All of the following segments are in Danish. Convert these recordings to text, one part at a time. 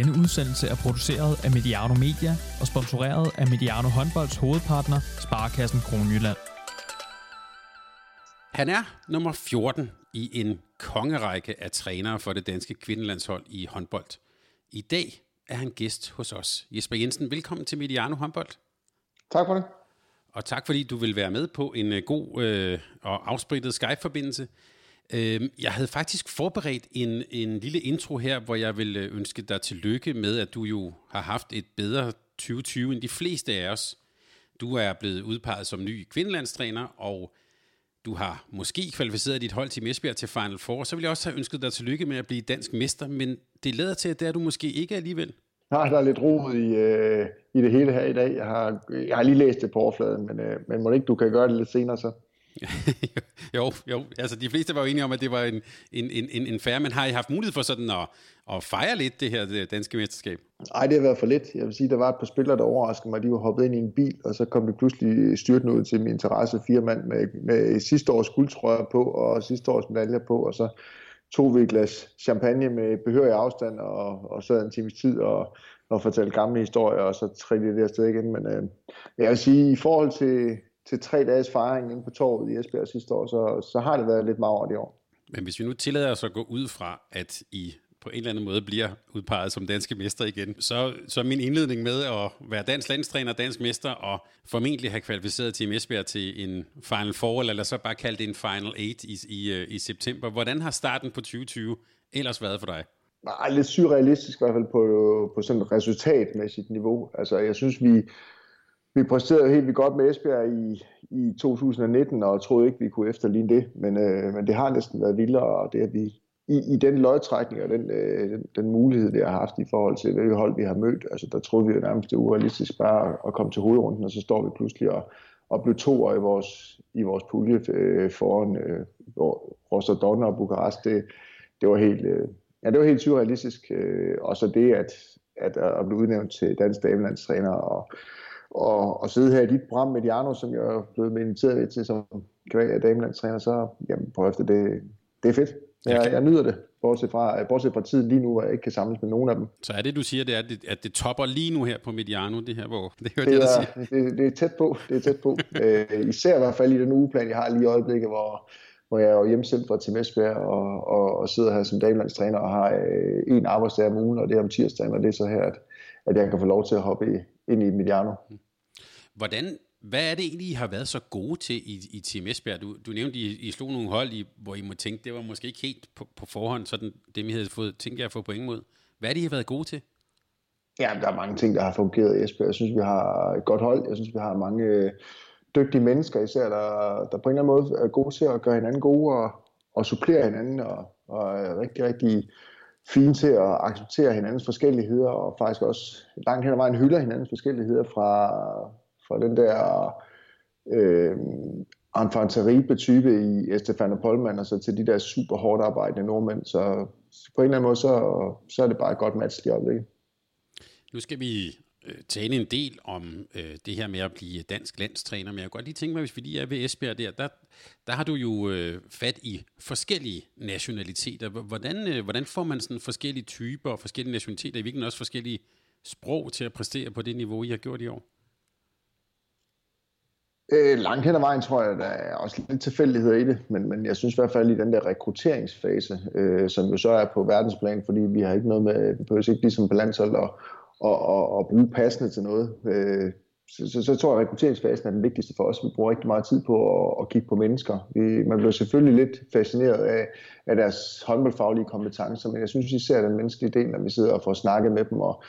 Denne udsendelse er produceret af Mediano Media og sponsoreret af Mediano Håndbolds hovedpartner, Sparkassen Kronjylland. Han er nummer 14 i en kongerække af trænere for det danske kvindelandshold i håndbold. I dag er han gæst hos os. Jesper Jensen, velkommen til Mediano Håndbold. Tak for det. Og tak fordi du vil være med på en øh, god øh, og afsprittet Skype-forbindelse. Øh, jeg havde faktisk forberedt en, en lille intro her, hvor jeg vil øh, ønske dig tillykke med, at du jo har haft et bedre 2020 end de fleste af os. Du er blevet udpeget som ny kvindelandstræner, og du har måske kvalificeret dit hold til Esbjerg til Final Four. Så vil jeg også have ønsket dig tillykke med at blive dansk mester, men det lader til, at det er du måske ikke alligevel. Nej, der er lidt roet i, øh, i det hele her i dag. Jeg har, jeg har lige læst det på overfladen, men, øh, men må ikke du kan gøre det lidt senere så? jo, jo. Altså, de fleste var jo enige om, at det var en, en, en, en færre, men har I haft mulighed for sådan at, at fejre lidt det her det danske mesterskab? Nej, det har været for lidt. Jeg vil sige, der var et par spillere, der overraskede mig. De var hoppet ind i en bil, og så kom de pludselig styrten ud til min interesse. Fire mand med, med sidste års guldtrøjer på, og sidste års medaljer på, og så tog vi et glas champagne med behørig afstand, og, og sad en times tid og, og fortalte gamle historier, og så trillede det afsted igen. Men øh, jeg vil sige, i forhold til, til tre dages fejring inde på torvet i Esbjerg sidste år, så, så har det været lidt meget i år. Men hvis vi nu tillader os at gå ud fra, at I på en eller anden måde bliver udpeget som danske mester igen, så, så min indledning med at være dansk landstræner, dansk mester og formentlig have kvalificeret til Esbjerg til en Final Four, eller så bare kalde det en Final 8 i, i, i september. Hvordan har starten på 2020 ellers været for dig? Nej, lidt surrealistisk i hvert fald på, på sådan et resultatmæssigt niveau. Altså, jeg synes, vi, vi præsterede helt vildt godt med Esbjerg i, i 2019, og troede ikke, vi kunne efterligne det. Men, øh, men det har næsten været vildere, og det at vi i, i den lodtrækning og den, øh, den, den mulighed, vi har haft i forhold til, hvilke hold vi har mødt, altså der troede vi jo nærmest, det er urealistisk bare at komme til hovedrunden, og så står vi pludselig og, og blev to i vores, i vores pulje øh, foran øh, Rostov og Bukarest. Det, det var helt, øh, ja, det var helt surrealistisk. Øh, og så det, at, at at blive udnævnt til dansk damelandstræner og, og, og sidde her i dit program med Diano, som jeg er blevet inviteret til som damelandstræner, så jamen, prøv efter det, det er fedt. Jeg, jeg nyder det, bortset fra, bortset fra tiden lige nu, hvor jeg ikke kan samles med nogen af dem. Så er det, du siger, det er, at det topper lige nu her på Mediano, det her, hvor det hørte det jeg dig sige. Det, det er tæt på, det er tæt på. uh, især i hvert fald i den ugeplan, jeg har lige i øjeblikket, hvor, hvor jeg er jo hjemsendt fra Tim Esbjerg og, og, og sidder her som damelandstræner og har øh, en arbejdsdag om ugen, og det er om tirsdagen, og det er så her, at, at jeg kan få lov til at hoppe i, ind i Mediano. Hvordan hvad er det egentlig, I har været så gode til i, i Team Esbjerg? Du, du nævnte, I, I slog nogle hold, i, hvor I må tænke, det var måske ikke helt på, på forhånd, sådan dem I havde fået, tænkt jer at få point mod. Hvad er det, I har været gode til? Ja, der er mange ting, der har fungeret i Esbjerg. Jeg synes, vi har et godt hold. Jeg synes, vi har mange øh, dygtige mennesker, især der, der på en eller anden måde er gode til at gøre hinanden gode og, og supplere hinanden, og, og er rigtig, rigtig fine til at acceptere hinandens forskelligheder, og faktisk også langt hen ad vejen hylder hinandens forskelligheder fra, fra den der øh, infanteribe i Estefano Polman, og så til de der super hårdt arbejdende nordmænd. Så på en eller anden måde, så, så er det bare et godt match i øjeblikket. Nu skal vi øh, tale en del om øh, det her med at blive dansk landstræner, men jeg kunne godt lige tænke mig, hvis vi lige er ved Esbjerg der, der, der har du jo øh, fat i forskellige nationaliteter. Hvordan, øh, hvordan får man sådan forskellige typer og forskellige nationaliteter, i hvilken også forskellige sprog til at præstere på det niveau, I har gjort i år? Øh, langt hen ad vejen tror jeg, der er også lidt tilfældigheder i det, men, men jeg synes i hvert fald i den der rekrutteringsfase, øh, som jo så er på verdensplan, fordi vi har ikke noget med, vi behøver ikke ligesom på landshold og og, og, og bruge passende til noget. Øh, så, så, så tror jeg, at rekrutteringsfasen er den vigtigste for os. Vi bruger rigtig meget tid på at, at kigge på mennesker. Vi, man bliver selvfølgelig lidt fascineret af, af deres håndboldfaglige kompetencer, men jeg synes, vi ser den menneskelige del, når vi sidder og får snakket med dem, og,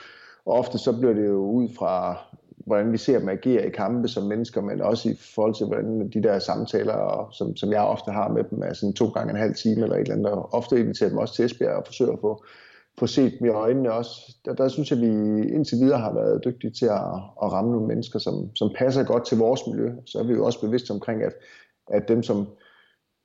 og ofte så bliver det jo ud fra hvordan vi ser dem agere i kampe som mennesker, men også i forhold til, hvordan de der samtaler, som, som jeg ofte har med dem, er sådan to gange en halv time eller et eller andet, og ofte inviterer dem også til Esbjerg og forsøger at få, få set dem i øjnene også. Der, der synes jeg, at vi indtil videre har været dygtige til at, at ramme nogle mennesker, som, som passer godt til vores miljø. Så er vi jo også bevidste omkring, at, at dem, som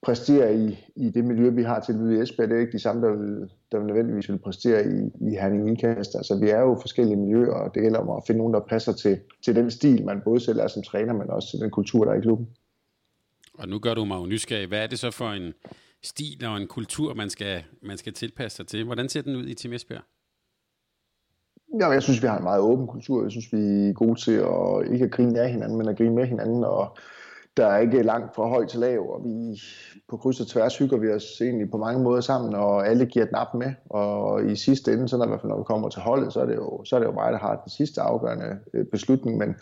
præsterer i, i det miljø, vi har til i Esbjerg, det er ikke de samme, der, vil, der vil nødvendigvis vil præstere i, i Herning Ikast. Altså, vi er jo forskellige miljøer, og det gælder om at finde nogen, der passer til, til den stil, man både selv er som træner, men også til den kultur, der er i klubben. Og nu gør du mig jo nysgerrig. Hvad er det så for en stil og en kultur, man skal, man skal tilpasse sig til? Hvordan ser den ud i Team Esbjerg? Ja, jeg synes, vi har en meget åben kultur. Jeg synes, vi er gode til at ikke at grine af hinanden, men at grine med hinanden. Og der er ikke langt fra høj til lav, og vi på kryds og tværs hygger vi os egentlig på mange måder sammen, og alle giver den op med. Og i sidste ende, så når, i hvert fald, når vi kommer til holdet, så er, det jo, så er det jo mig, der har den sidste afgørende øh, beslutning. Men,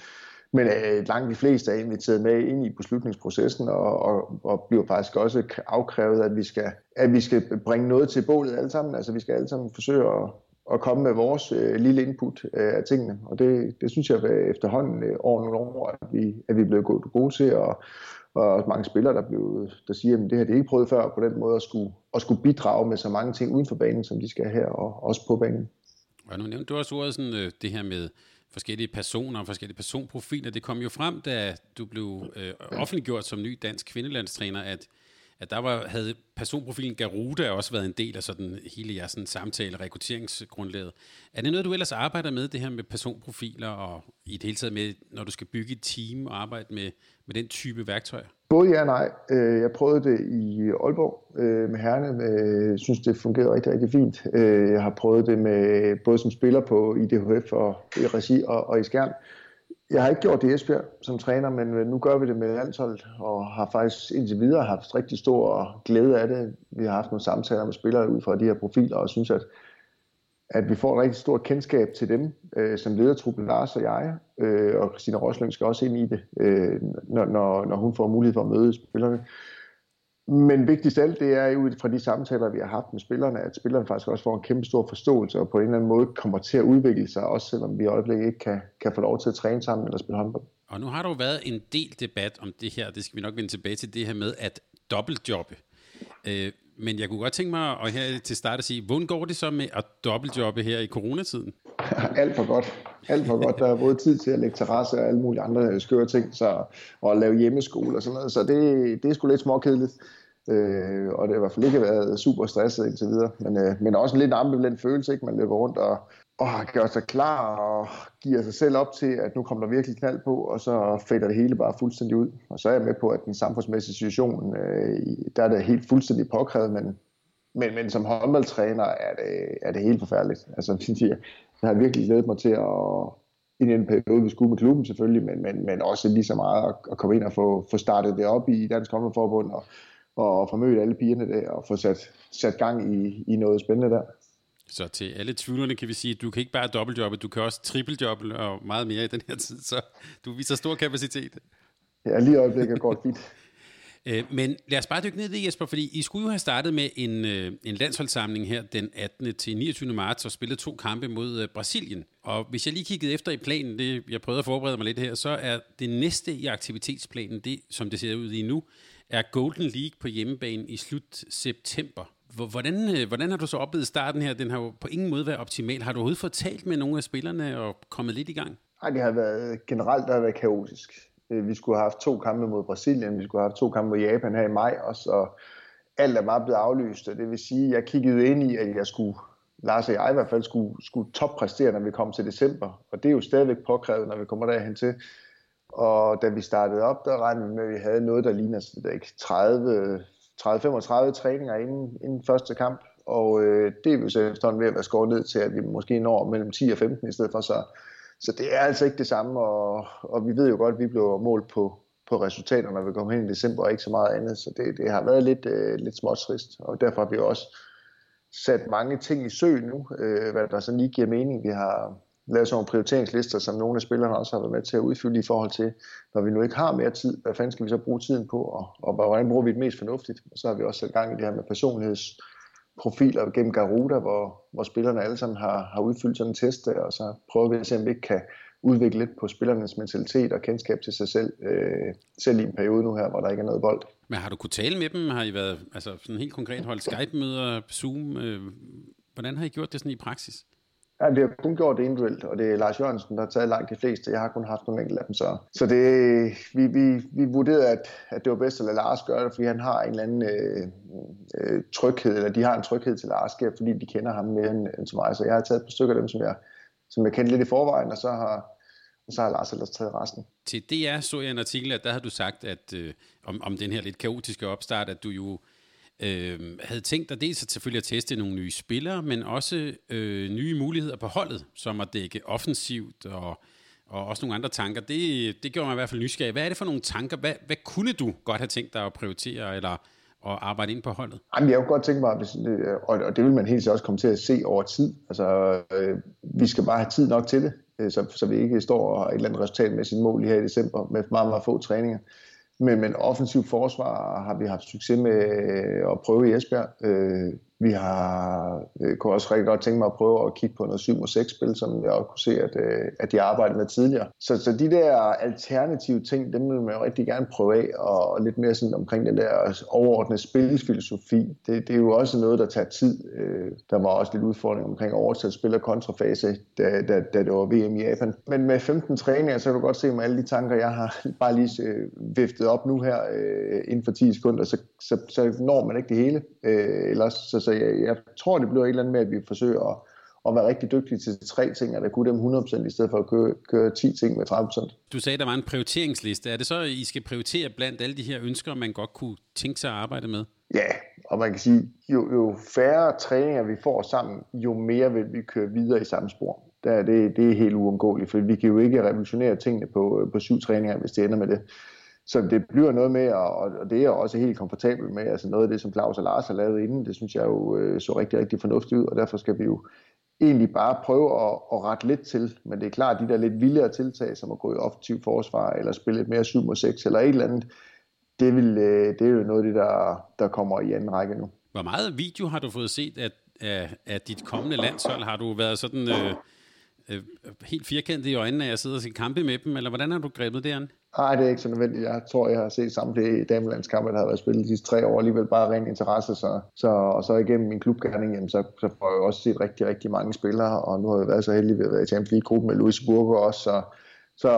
men øh, langt de fleste er inviteret med ind i beslutningsprocessen, og, og, og bliver faktisk også afkrævet, at vi, skal, at vi skal bringe noget til bålet alle sammen. Altså vi skal alle sammen forsøge at, at komme med vores øh, lille input øh, af tingene. Og det, det synes jeg øh, efterhånden øh, over nogle år, at vi, at vi er blevet gode, gode til, og, og også mange spillere, der, blev, der siger, at det her det er ikke prøvet før på den måde at skulle, at skulle bidrage med så mange ting uden for banen, som de skal her, og også på banen. Og nu nævnte du også ordet sådan, øh, det her med forskellige personer og forskellige personprofiler. Det kom jo frem, da du blev øh, offentliggjort som ny dansk kvindelandstræner, at at der var, havde personprofilen Garuda også været en del af sådan hele jeres sådan, samtale- rekrutteringsgrundlaget. Er det noget, du ellers arbejder med, det her med personprofiler, og i det hele taget med, når du skal bygge et team og arbejde med, med den type værktøjer? Både ja og nej. Øh, jeg prøvede det i Aalborg øh, med herrene. Jeg øh, synes, det fungerede rigtig, rigtig fint. Jeg har prøvet det med både som spiller på IDHF og i regi og, og i skærm. Jeg har ikke gjort det i Esbjerg som træner, men nu gør vi det med landsholdet, og har faktisk indtil videre haft rigtig stor glæde af det. Vi har haft nogle samtaler med spillere ud fra de her profiler, og synes, at, at vi får et rigtig stort kendskab til dem, øh, som ledertruppen Lars og jeg, øh, og Christina Rosling skal også ind i det, øh, når, når, når hun får mulighed for at møde spillerne. Men vigtigst af alt, det er jo fra de samtaler, vi har haft med spillerne, at spillerne faktisk også får en kæmpe stor forståelse, og på en eller anden måde kommer til at udvikle sig, også selvom vi i øjeblikket ikke kan, kan få lov til at træne sammen eller spille håndbold. Og nu har der jo været en del debat om det her, det skal vi nok vende tilbage til, det her med at dobbeltjobbe. Øh, men jeg kunne godt tænke mig at her til start at sige, hvordan går det så med at dobbeltjobbe her i coronatiden? Alt for godt. Alt for godt. Der er både tid til at lægge terrasse og alle mulige andre øh, skøre ting, så, og at lave hjemmeskole og sådan noget. Så det, det er sgu lidt småkedeligt. Øh, og det har i hvert fald ikke været super stresset indtil videre. Men, øh, men også en lidt ambivalent følelse, ikke? Man løber rundt og, og gør sig klar og giver sig selv op til, at nu kommer der virkelig knald på, og så fader det hele bare fuldstændig ud. Og så er jeg med på, at den samfundsmæssige situation, øh, der er det helt fuldstændig påkrævet, men, men, men som håndboldtræner er det, er det helt forfærdeligt. Altså, jeg, jeg har virkelig glædet mig til at ind i en periode, vi skulle med klubben selvfølgelig, men, men, men også lige så meget at, at komme ind og få, få startet det op i Dansk Håndboldforbund, og, og få mødt alle pigerne der, og få sat, sat gang i, i noget spændende der. Så til alle tvivlerne kan vi sige, at du kan ikke bare dobbeltjobbe, du kan også trippeljobbe og meget mere i den her tid, så du viser stor kapacitet. Ja, lige øjeblikket går fint. Øh, men lad os bare dykke ned i det, Jesper, fordi I skulle jo have startet med en, øh, en landsholdssamling her den 18. til 29. marts og spillet to kampe mod øh, Brasilien. Og hvis jeg lige kiggede efter i planen, det, jeg prøvede at forberede mig lidt her, så er det næste i aktivitetsplanen, det som det ser ud i nu, er Golden League på hjemmebane i slut september. Hvordan, øh, hvordan har du så oplevet starten her? Den har jo på ingen måde været optimal. Har du overhovedet fået talt med nogle af spillerne og kommet lidt i gang? Nej, det har været generelt der har været kaotisk. Øh, vi skulle have haft to kampe mod Brasilien, vi skulle have haft to kampe mod Japan her i maj og så alt er bare blevet aflyst. Det vil sige, at jeg kiggede ind i, at jeg skulle, Lars og jeg i hvert fald, skulle, skulle toppræstere, når vi kom til december. Og det er jo stadigvæk påkrævet, når vi kommer derhen til. Og da vi startede op, der regnede vi med, at vi havde noget, der ligner 30, 30-35 træninger inden, inden første kamp. Og øh, det er vi så efterhånden ved at være skåret ned til, at vi måske når mellem 10 og 15 i stedet for. Så så det er altså ikke det samme, og, og vi ved jo godt, at vi bliver målt på, på resultater, når vi kommer hen i december, og ikke så meget andet. Så det, det har været lidt, øh, lidt småtrist, og derfor har vi også sat mange ting i sø nu, øh, hvad der sådan lige giver mening. Vi har lavet sådan nogle prioriteringslister, som nogle af spillerne også har været med til at udfylde i forhold til, når vi nu ikke har mere tid, hvad fanden skal vi så bruge tiden på, og, og hvordan bruger vi det mest fornuftigt? Og så har vi også sat gang i det her med personlighedsprofiler gennem Garuda, hvor, hvor spillerne alle sammen har, har udfyldt sådan en test, og så prøver vi at se, om vi ikke kan udvikle lidt på spillernes mentalitet og kendskab til sig selv, øh, selv i en periode nu her, hvor der ikke er noget bold. Men har du kunne tale med dem? Har I været altså, sådan helt konkret holdt Skype-møder, Zoom? Øh, hvordan har I gjort det sådan i praksis? Ja, vi har kun gjort det individuelt, og det er Lars Jørgensen, der har taget langt de fleste. Jeg har kun haft nogle enkelte af dem. Så, så det, vi, vi, vi vurderede, at, at det var bedst at lade Lars gøre det, fordi han har en eller anden øh, øh, tryghed, eller de har en tryghed til Lars, fordi de kender ham mere end, end til mig. Så jeg har taget et par stykker af dem, som jeg, som jeg kendte lidt i forvejen, og så har, og så har Lars ellers taget resten. Til DR så jeg en artikel, at der har du sagt, at øh, om, om den her lidt kaotiske opstart, at du jo øh, havde tænkt dig dels at selvfølgelig at teste nogle nye spillere, men også øh, nye muligheder på holdet, som at dække offensivt og, og også nogle andre tanker. Det, det gjorde mig i hvert fald nysgerrig. Hvad er det for nogle tanker? Hvad, hvad kunne du godt have tænkt dig at prioritere eller at arbejde ind på holdet? Jamen, jeg kunne godt tænke mig, hvis, øh, og og det vil man helt sikkert også komme til at se over tid. Altså, øh, vi skal bare have tid nok til det, øh, så, så vi ikke står og har et eller andet resultatmæssigt mål lige her i december med meget, meget få træninger. Men, men offensiv forsvar har vi haft succes med øh, at prøve i Esbjerg. Øh, vi har, øh, kunne også rigtig godt tænke mig at prøve at kigge på noget 7 og 6 spil, som jeg også kunne se, at, øh, at de arbejdede med tidligere. Så, så de der alternative ting, dem vil man jo rigtig gerne prøve af, og, og lidt mere sådan omkring den der overordnede spilfilosofi. Det, det er jo også noget, der tager tid. Øh, der var også lidt udfordring omkring oversat spil og kontrafase, da, da, da det var VM i Japan. Men med 15 træninger, så kan du godt se med alle de tanker, jeg har bare lige øh, viftet op nu her øh, inden for 10 sekunder, så, så, så når man ikke det hele. Øh, ellers så, så jeg, jeg tror, det bliver et eller andet med, at vi forsøger at, at være rigtig dygtige til tre ting, og at kunne dem 100% i stedet for at køre, køre 10 ting med 30%. Du sagde, at der var en prioriteringsliste. Er det så, at I skal prioritere blandt alle de her ønsker, man godt kunne tænke sig at arbejde med? Ja, og man kan sige, jo, jo færre træninger vi får sammen, jo mere vil vi køre videre i samme spor. Der, det, det er helt uundgåeligt, for vi kan jo ikke revolutionere tingene på, på syv træninger, hvis det ender med det. Så det bliver noget med, og det er jeg også helt komfortabel med, altså noget af det, som Claus og Lars har lavet inden, det synes jeg jo øh, så rigtig, rigtig fornuftigt ud, og derfor skal vi jo egentlig bare prøve at, at rette lidt til, men det er klart, at de der lidt vildere tiltag, som at gå i offensiv forsvar, eller spille lidt mere 7 6 eller et eller andet, det, vil, øh, det er jo noget af det, der, der kommer i anden række nu. Hvor meget video har du fået set af, af, af dit kommende landshold? Har du været sådan øh, Øh, øh, helt firkantet i øjnene at jeg sidder og ser kampe med dem, eller hvordan har du grebet det an? Nej, det er ikke så nødvendigt. Jeg tror, jeg har set samtlige damelandskampe, der har været spillet de sidste tre år, alligevel bare ren interesse. Så, så, og så igennem min klubgærning, jamen, så, så får jeg også set rigtig, rigtig mange spillere, og nu har jeg været så heldig ved at være i Champions League-gruppen med Louis Burger også, så, så,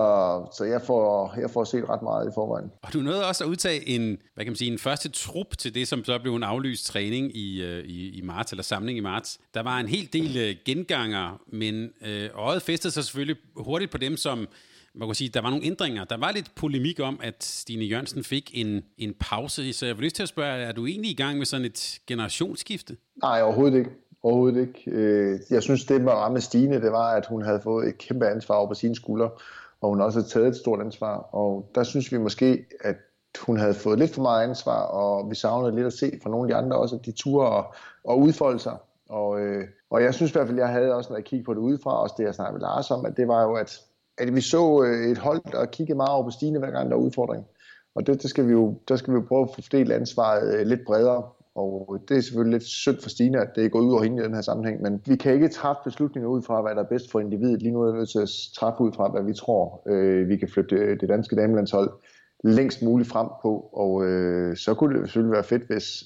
så jeg, får, jeg får set ret meget i forvejen. Og du nåede også at udtage en, hvad kan man sige, en første trup til det, som så blev en aflyst træning i, øh, i, i marts, eller samling i marts. Der var en hel del øh, genganger, men øh, øjet festede sig selvfølgelig hurtigt på dem, som man kan sige, der var nogle ændringer. Der var lidt polemik om, at Stine Jørgensen fik en, en pause, så jeg vil lyst til at spørge, er du egentlig i gang med sådan et generationsskifte? Nej, overhovedet ikke. Overhovedet ikke. Øh, jeg synes, det var ramme Stine, det var, at hun havde fået et kæmpe ansvar over på sine skuldre, og hun også havde taget et stort ansvar. Og der synes vi måske, at hun havde fået lidt for meget ansvar, og vi savnede lidt at se fra nogle af de andre også, at de turde og, og udfolde sig. Og, øh, og jeg synes i hvert fald, jeg havde også, når jeg kiggede på det udefra, også det jeg snakkede med Lars om, at det var jo, at at vi så øh, et hold, der kiggede meget over på Stine, hver gang der var udfordring. Og det, det skal vi jo, der skal vi jo prøve at fordele ansvaret øh, lidt bredere. Og det er selvfølgelig lidt synd for Stine, at det er gået ud over hende i den her sammenhæng, men vi kan ikke træffe beslutninger ud fra, hvad der er bedst for individet. Lige nu er vi nødt til at træffe ud fra, hvad vi tror, øh, vi kan flytte det danske damelandshold længst muligt frem på. Og øh, så kunne det selvfølgelig være fedt, hvis,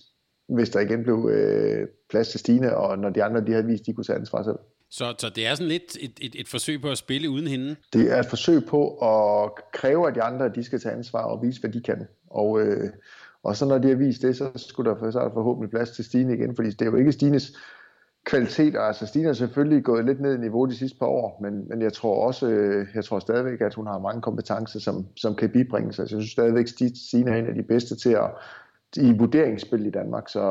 hvis der igen blev øh, plads til Stine, og når de andre de havde vist, de kunne tage ansvar selv. Så, så det er sådan lidt et, et, et forsøg på at spille uden hende? Det er et forsøg på at kræve af de andre, at de skal tage ansvar og vise, hvad de kan. Og, øh, og så når de har vist det, så skulle der, så er der forhåbentlig plads til Stine igen, fordi det er jo ikke Stines kvalitet. Altså Stine er selvfølgelig gået lidt ned i niveau de sidste par år, men, men jeg tror også, øh, jeg tror stadigvæk, at hun har mange kompetencer, som, som kan bibringe sig. Jeg synes stadigvæk, at Stine er en af de bedste til at i vurderingsspil i Danmark, så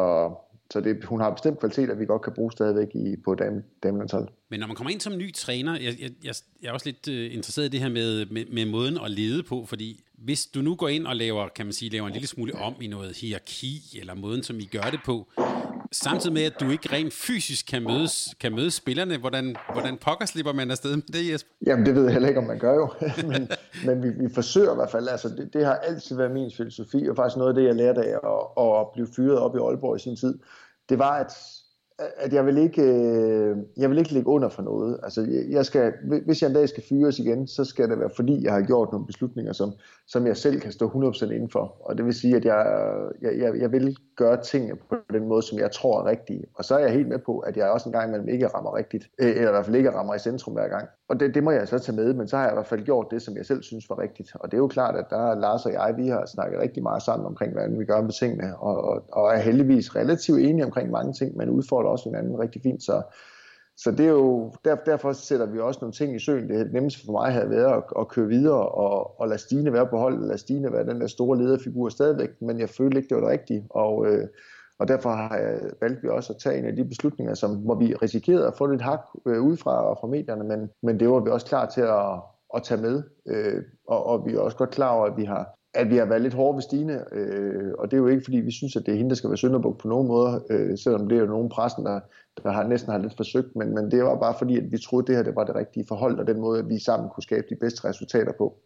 så det, hun har bestemt kvalitet, at vi godt kan bruge stadigvæk i, på dame, damelandshold. Men når man kommer ind som ny træner, jeg, jeg, jeg, jeg er også lidt øh, interesseret i det her med, med, med måden at lede på, fordi hvis du nu går ind og laver, kan man sige, laver en lille smule om i noget hierarki, eller måden, som I gør det på, samtidig med, at du ikke rent fysisk kan mødes, kan møde spillerne, hvordan, hvordan pokker slipper man afsted med det, Jesper? Jamen, det ved jeg heller ikke, om man gør jo. men men vi, vi forsøger i hvert fald. Altså, det, det har altid været min filosofi, og faktisk noget af det, jeg lærte af at, at blive fyret op i Aalborg i sin tid. Det var, at at jeg vil ikke, øh, jeg vil ikke ligge under for noget. Altså, jeg skal, hvis jeg en dag skal fyres igen, så skal det være fordi, jeg har gjort nogle beslutninger, som, som jeg selv kan stå 100% indenfor. Og det vil sige, at jeg, jeg, jeg vil gøre tingene på den måde, som jeg tror er rigtige. Og så er jeg helt med på, at jeg også en gang imellem ikke rammer rigtigt, øh, eller i hvert fald ikke rammer i centrum hver gang. Og det, det må jeg så tage med, men så har jeg i hvert fald gjort det, som jeg selv synes var rigtigt. Og det er jo klart, at der Lars og jeg, vi har snakket rigtig meget sammen omkring, hvordan vi gør med tingene, og, og, og er heldigvis relativt enige omkring mange ting, men udfordrer også hinanden rigtig fint. Så, så det er jo, der, derfor sætter vi også nogle ting i søen. Det nemmeste for mig havde været at, at køre videre og, og lade Stine være på holdet, lade Stine være den der store lederfigur stadigvæk, men jeg følte ikke, det var det rigtige. Og, øh, Og derfor har jeg, valgt vi også at tage en af de beslutninger, som, hvor vi risikerede at få lidt hak øh, udefra og fra medierne, men, men det var vi også klar til at, at tage med. Øh, og, og vi er også godt klar over, at vi har, at vi har været lidt hårde ved Stine, øh, og det er jo ikke, fordi vi synes, at det er hende, der skal være Sønderbuk på nogen måde, øh, selvom det er jo nogen pressen, der, der har næsten har lidt forsøgt, men, men det var bare fordi, at vi troede, at det her det var det rigtige forhold, og den måde, at vi sammen kunne skabe de bedste resultater på.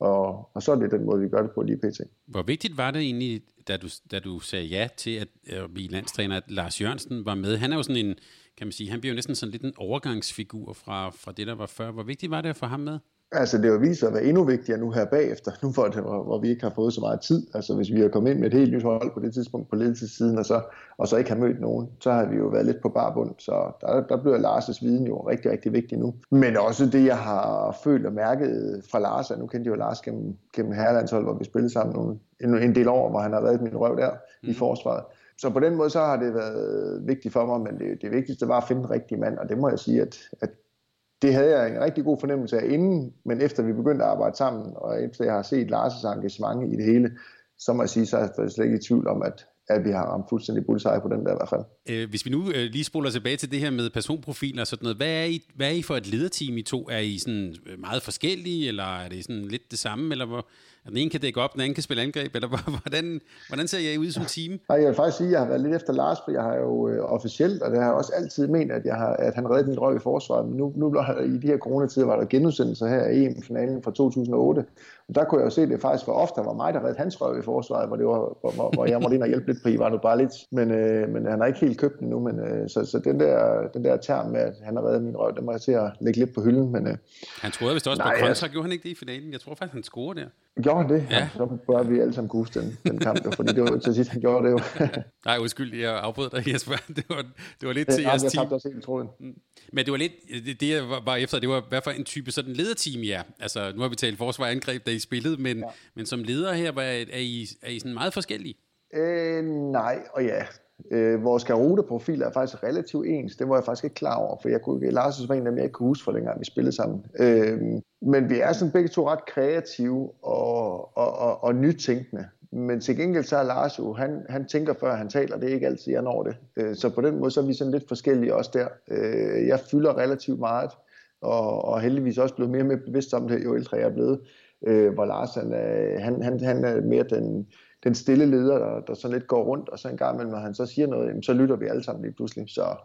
Og, og så er det den måde, vi gør det på lige pt. Hvor vigtigt var det egentlig, da du, da du sagde ja til at at blive landstræner, at Lars Jørgensen var med? Han er jo sådan en, kan man sige, han bliver jo næsten sådan lidt en overgangsfigur fra, fra det, der var før. Hvor vigtigt var det at få ham med? Altså det vist sig at være endnu vigtigere nu her bagefter, nu hvor, det, hvor, hvor vi ikke har fået så meget tid. Altså hvis vi har kommet ind med et helt nyt hold på det tidspunkt på ledelsessiden, og så, og så ikke har mødt nogen, så har vi jo været lidt på barbund. Så der, der bliver Lars' viden jo rigtig, rigtig vigtig nu. Men også det, jeg har følt og mærket fra Lars, og nu kendte jeg jo Lars gennem, gennem herrelandshold, hvor vi spillede sammen nogle, en, en del år, hvor han har været min røv der mm. i forsvaret. Så på den måde så har det været vigtigt for mig, men det, det vigtigste var at finde den rigtige mand, og det må jeg sige, at, at det havde jeg en rigtig god fornemmelse af inden, men efter vi begyndte at arbejde sammen, og efter jeg har set Lars' engagement i det hele, så må jeg sige, så er jeg slet ikke i tvivl om, at, at vi har ramt fuldstændig bullseye på den der i hvert fald. Øh, hvis vi nu øh, lige spoler tilbage til det her med personprofiler og sådan noget, hvad er, I, hvad er I for et lederteam I to? Er I sådan øh, meget forskellige, eller er det sådan lidt det samme, eller hvor, den ene kan dække op, den anden kan spille angreb, eller hvordan, hvordan ser jeg ud som team? Nej, jeg vil faktisk sige, at jeg har været lidt efter Lars, for jeg har jo øh, officielt, og det har jeg også altid ment, at, jeg har, at han reddede min røv i forsvaret, men nu, nu i de her coronatider var der genudsendelser her i EM-finalen fra 2008, og der kunne jeg jo se, at det faktisk var ofte var mig, der reddede hans røv i forsvaret, hvor, det var, hvor, hvor jeg måtte ind og hjælpe lidt på Ivan bare lidt, men, øh, men han har ikke helt købt den nu, men øh, så, så den, der, den der term med, at han har reddet min røv, den må jeg til at lægge lidt på hylden. Men, øh, han troede vist også nej, på kontra, altså, gjorde han ikke det i finalen? Jeg tror faktisk, han scorede der. Gjorde han det? Ja. Så bør vi alle sammen kunne huske den, den kamp, jo, fordi det var til sidst, han gjorde det jo. Nej, undskyld, jeg afbrød dig, Jesper. Det var, det var lidt til jeres team. Jeg også helt tråden. Mm. Men det var lidt, det, det jeg var efter, det var hvad for en type sådan lederteam, ja. Altså, nu har vi talt forsvar angreb, da I spillede, men, ja. men som leder her, er, er, I, er I sådan meget forskellige? Øh, nej, og ja. Øh, vores Garuda-profil er faktisk relativt ens. Det var jeg faktisk ikke klar over, for jeg kunne, Lars var en af dem, jeg ikke kunne huske, for dengang vi spillede sammen. Øh, men vi er sådan begge to ret kreative og, og, og, og nytænkende. Men til gengæld så er Lars jo, han, han tænker før han taler, det er ikke altid, jeg når det. Øh, så på den måde så er vi sådan lidt forskellige også der. Øh, jeg fylder relativt meget, og, og heldigvis også blevet mere og mere bevidst om det, jo ældre jeg er blevet. Øh, hvor Lars, han, han, han, han er mere den, den stille leder, der, der sådan lidt går rundt, og så en gang imellem, når han så siger noget, så lytter vi alle sammen lige pludselig. Så,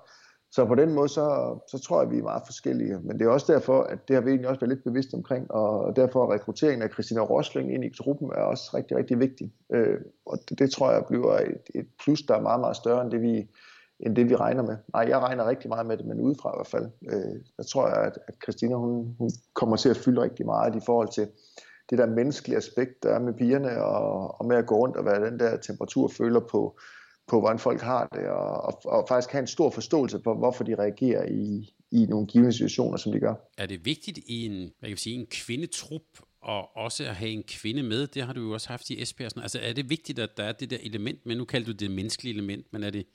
så på den måde, så, så tror jeg, vi er meget forskellige. Men det er også derfor, at det har vi egentlig også været lidt bevidst omkring, og derfor er rekrutteringen af Christina Rosling ind i truppen er også rigtig, rigtig vigtig. Øh, og det, det tror jeg bliver et, et plus, der er meget, meget større end det, vi, end det, vi regner med. Nej, jeg regner rigtig meget med det, men udefra i hvert fald. Øh, der tror, at, at Christina hun, hun kommer til at fylde rigtig meget i forhold til det der menneskelige aspekt, der er med pigerne, og, og med at gå rundt og være den der temperatur føler på, på hvordan folk har det, og, og, og faktisk have en stor forståelse for, hvorfor de reagerer i, i nogle givende situationer, som de gør. Er det vigtigt i en, hvad kan sige, en kvindetrup, og også at have en kvinde med, det har du jo også haft i Esbjerg. Altså er det vigtigt, at der er det der element, men nu kalder du det menneskelige element, men er det,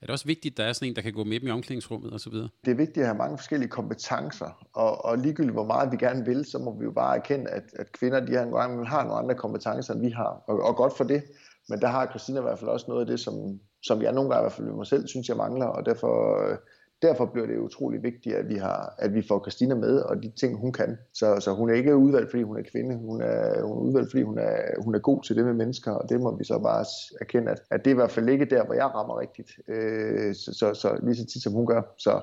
er det også vigtigt, at der er sådan en, der kan gå med dem i omklædningsrummet osv.? Det er vigtigt at have mange forskellige kompetencer, og, og ligegyldigt hvor meget vi gerne vil, så må vi jo bare erkende, at, at kvinder de har, har nogle andre kompetencer, end vi har, og, og godt for det. Men der har Christina i hvert fald også noget af det, som, som jeg nogle gange i hvert fald mig selv synes, jeg mangler, og derfor, øh, derfor bliver det utrolig vigtigt, at vi, har, at vi får Christina med, og de ting, hun kan. Så, så hun er ikke udvalgt, fordi hun er kvinde, hun er, hun er udvalgt, fordi hun er, hun er god til det med mennesker, og det må vi så bare erkende, at, at det er i hvert fald ikke der, hvor jeg rammer rigtigt, øh, så, så, så lige så tit, som hun gør. Så,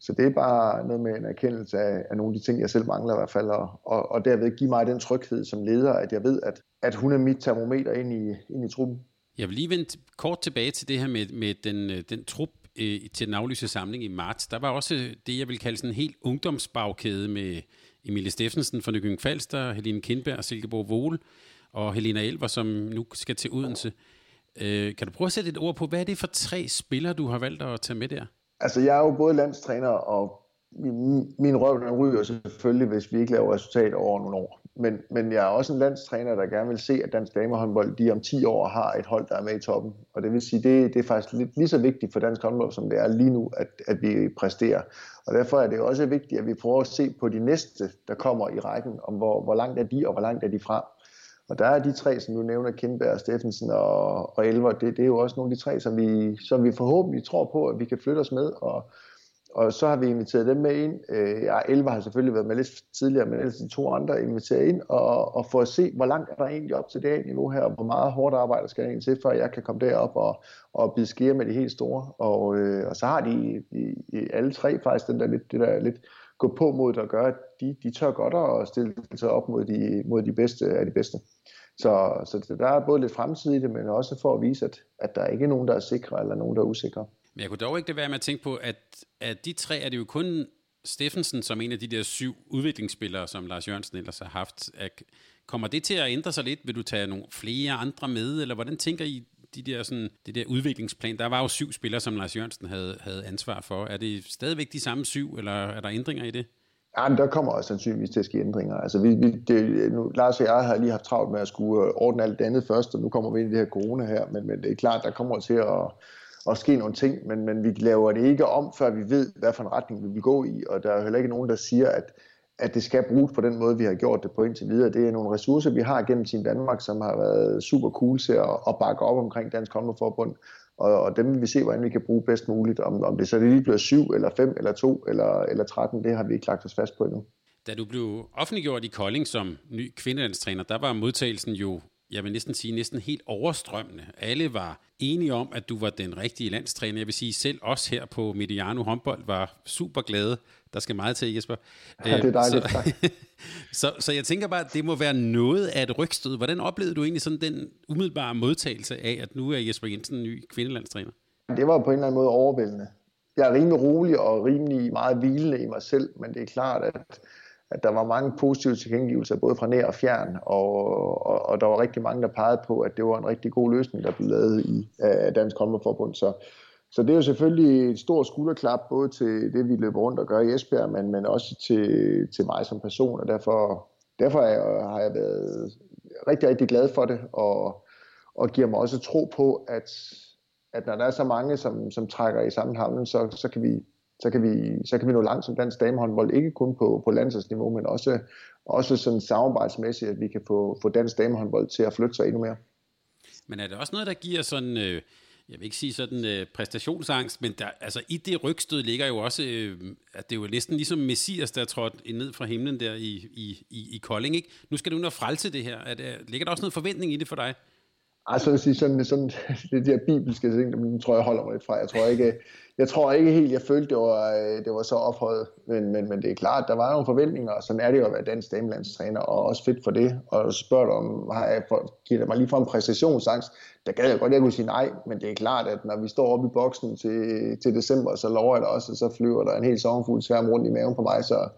så det er bare noget med en erkendelse af, af nogle af de ting, jeg selv mangler i hvert fald, og, og, og derved give mig den tryghed som leder, at jeg ved, at, at hun er mit termometer ind i, ind i truppen. Jeg vil lige vende kort tilbage til det her med, med den, øh, den trup øh, til den aflyste samling i marts. Der var også det, jeg vil kalde sådan en helt ungdomsbagkæde med Emilie Steffensen fra Nykøbing Falster, Helene Kindberg og Silkeborg Vole, og Helena Elver, som nu skal til Odense. Øh, kan du prøve at sætte et ord på, hvad er det for tre spillere, du har valgt at tage med der? Altså, jeg er jo både landstræner, og min, min røv den ryger selvfølgelig, hvis vi ikke laver resultat over nogle år. Men, men jeg er også en landstræner, der gerne vil se, at dansk damehåndbold de om 10 år har et hold, der er med i toppen. Og det vil sige, det, det er faktisk lidt, lige så vigtigt for dansk håndbold, som det er lige nu, at, at vi præsterer. Og derfor er det også vigtigt, at vi prøver at se på de næste, der kommer i rækken, om hvor, hvor langt er de, og hvor langt er de fra. Og der er de tre, som du nævner, Kindberg, Steffensen og, og Elver, det, det er jo også nogle af de tre, som vi, som vi forhåbentlig tror på, at vi kan flytte os med, og, og så har vi inviteret dem med ind. Øh, ja, Elva har selvfølgelig været med lidt tidligere, men ellers de to andre inviteret ind, og, og for at se, hvor langt er der egentlig op til det niveau her, og hvor meget hårdt arbejde skal jeg egentlig til, før jeg kan komme derop og, og blive skære med de helt store. Og, øh, og så har de, de, de, alle tre faktisk den der lidt, det der lidt gå på mod, at gøre, at de, de tør godt at stille sig op mod de, mod de bedste af de bedste. Så, så der er både lidt fremtid i det, men også for at vise, at, at der ikke er nogen, der er sikre, eller nogen, der er usikre. Men jeg kunne dog ikke det være med at tænke på, at, at de tre er det jo kun Steffensen som en af de der syv udviklingsspillere, som Lars Jørgensen ellers har haft. At, kommer det til at ændre sig lidt? Vil du tage nogle flere andre med, eller hvordan tænker I de der, sådan, det der udviklingsplan? Der var jo syv spillere, som Lars Jørgensen havde, havde ansvar for. Er det stadigvæk de samme syv, eller er der ændringer i det? Ja, men der kommer også sandsynligvis til at ske ændringer. Altså, vi, vi, det, nu, Lars og jeg har lige haft travlt med at skulle ordne alt det andet først, og nu kommer vi ind i det her corona her, men, men det er klart, der kommer til at, at ske nogle ting, men, men vi laver det ikke om, før vi ved, hvad for en retning vi vil gå i, og der er heller ikke nogen, der siger, at, at det skal bruges på den måde, vi har gjort det på indtil videre. Det er nogle ressourcer, vi har gennem Team Danmark, som har været super cool til at, at bakke op omkring Dansk Håndboldforbund, og, og dem vil vi se, hvordan vi kan bruge bedst muligt. Om, om det så det lige bliver 7, eller 5, eller 2, eller, eller 13, det har vi ikke lagt os fast på endnu. Da du blev offentliggjort i Kolding som ny kvindelandstræner, der var modtagelsen jo jeg vil næsten sige, næsten helt overstrømmende. Alle var enige om, at du var den rigtige landstræner. Jeg vil sige, selv os her på Mediano håndbold var super glade. Der skal meget til, Jesper. Ja, det er dejligt, så, så, så jeg tænker bare, at det må være noget af et rygstød. Hvordan oplevede du egentlig sådan den umiddelbare modtagelse af, at nu er Jesper Jensen ny kvindelandstræner? Det var på en eller anden måde overvældende. Jeg er rimelig rolig og rimelig meget hvilende i mig selv, men det er klart, at at der var mange positive tilkendegivelser, både fra nær og fjern, og, og, og der var rigtig mange, der pegede på, at det var en rigtig god løsning, der blev lavet i af Dansk Håndboldforbund. Så, så det er jo selvfølgelig et stort skulderklap, både til det, vi løber rundt og gør i Esbjerg, men, men også til, til mig som person, og derfor, derfor er jeg, har jeg været rigtig, rigtig glad for det, og, og giver mig også tro på, at, at når der er så mange, som, som trækker i samme hamn, så, så kan vi så kan vi, så kan vi nå langt som dansk damehåndbold, ikke kun på, på landsholdsniveau, men også, også sådan samarbejdsmæssigt, at vi kan få, få dansk damehåndbold til at flytte sig endnu mere. Men er det også noget, der giver sådan, øh, jeg vil ikke sige sådan øh, præstationsangst, men der, altså, i det rygstød ligger jo også, øh, at det er jo næsten ligesom Messias, der er trådt ned fra himlen der i, i, i, i Kolding, ikke? Nu skal du ud og frelse det her. Er det, ligger der også noget forventning i det for dig? Altså, jeg sige, sådan, sådan, det der bibelske ting, den tror jeg holder mig lidt fra. Jeg tror ikke, jeg tror ikke helt, jeg følte, det var, øh, det var så ophøjet. Men, men, men det er klart, der var nogle forventninger, og sådan er det jo at være dansk damelandstræner, og også fedt for det. Og spørger du om, har jeg, for, giver det mig lige for en præstationsangst? Der gad jeg godt, jeg kunne sige nej, men det er klart, at når vi står oppe i boksen til, til december, så lover jeg det også, og så flyver der en helt sommerfugl sværm rundt i maven på mig, så,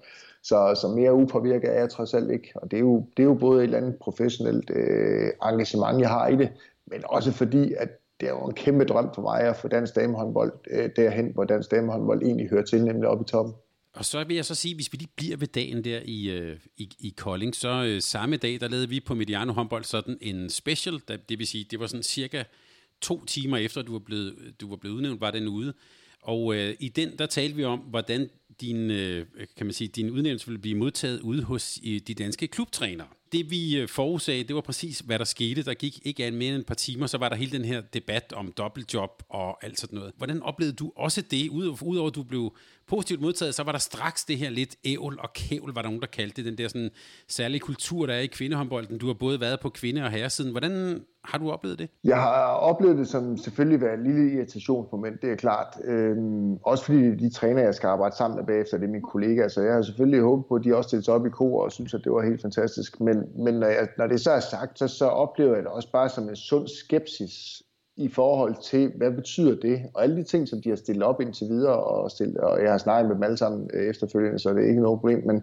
så, så mere upåvirket er jeg trods alt ikke. Og det er jo, det er jo både et eller andet professionelt øh, engagement, jeg har i det, men også fordi, at det er jo en kæmpe drøm for mig at få dansk damehåndbold øh, derhen, hvor dansk damehåndbold egentlig hører til, nemlig oppe i toppen. Og så vil jeg så sige, hvis vi lige bliver ved dagen der i, øh, i, i Kolding, så øh, samme dag, der lavede vi på Mediano håndbold sådan en special, der, det vil sige, det var sådan cirka to timer efter, du var blevet, du var blevet udnævnt, var den ude. Og øh, i den, der talte vi om, hvordan din, øh, kan man sige, din udnævnelse ville blive modtaget ude hos øh, de danske klubtrænere det vi øh, forudsagde, det var præcis, hvad der skete. Der gik ikke an mere end et par timer, så var der hele den her debat om dobbeltjob og alt sådan noget. Hvordan oplevede du også det? Udover at du blev positivt modtaget, så var der straks det her lidt ævl og kævl, var der nogen, der kaldte det. Den der sådan særlige kultur, der er i kvindehåndbolden. Du har både været på kvinde- og herresiden. Hvordan har du oplevet det? Jeg har oplevet det som selvfølgelig være en lille irritationsmoment, det er klart. Øhm, også fordi de træner, jeg skal arbejde sammen med bagefter, det er mine kollegaer, så jeg har selvfølgelig håbet på, at de også stillede sig op i kor og synes, at det var helt fantastisk. Men, men når, jeg, når det så er sagt, så, så oplever jeg det også bare som en sund skepsis i forhold til, hvad betyder det? Og alle de ting, som de har stillet op indtil videre, og, stillet, og jeg har snakket med dem alle sammen øh, efterfølgende, så det er ikke noget problem, men,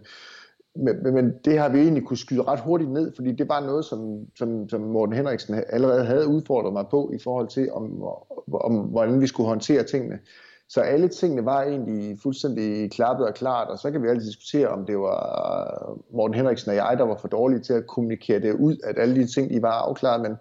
men, men det har vi egentlig kunne skyde ret hurtigt ned, fordi det var noget, som, som, som Morten Henriksen allerede havde udfordret mig på, i forhold til, om, om hvordan vi skulle håndtere tingene. Så alle tingene var egentlig fuldstændig klappet og klart, og så kan vi altid diskutere, om det var Morten Henriksen og jeg, der var for dårlige til at kommunikere det ud, at alle de ting, de var afklaret, men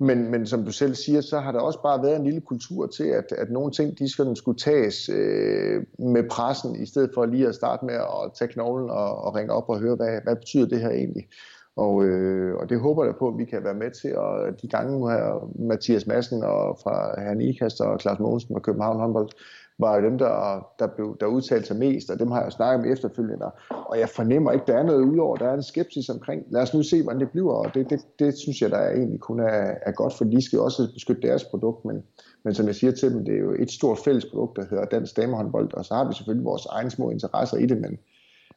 men, men som du selv siger, så har der også bare været en lille kultur til, at, at nogle ting, de skal, skulle tages øh, med pressen, i stedet for lige at starte med at tage knoglen og, og ringe op og høre, hvad, hvad betyder det her egentlig? Og, øh, og det håber jeg på, at vi kan være med til. Og de gange nu her, Mathias Madsen og fra Herrn Ikast og Claus Mogensen fra København håndbold, var jo dem, der, der, blev, der udtalte sig mest, og dem har jeg snakket med efterfølgende. Og jeg fornemmer ikke, der er noget udover, der er en skepsis omkring. Lad os nu se, hvordan det bliver, og det, det, det synes jeg, der er egentlig kun er, er godt, for de skal jo også beskytte deres produkt, men, men som jeg siger til dem, det er jo et stort fælles produkt, der hedder dansk damehåndbold, og så har vi selvfølgelig vores egne små interesser i det, men,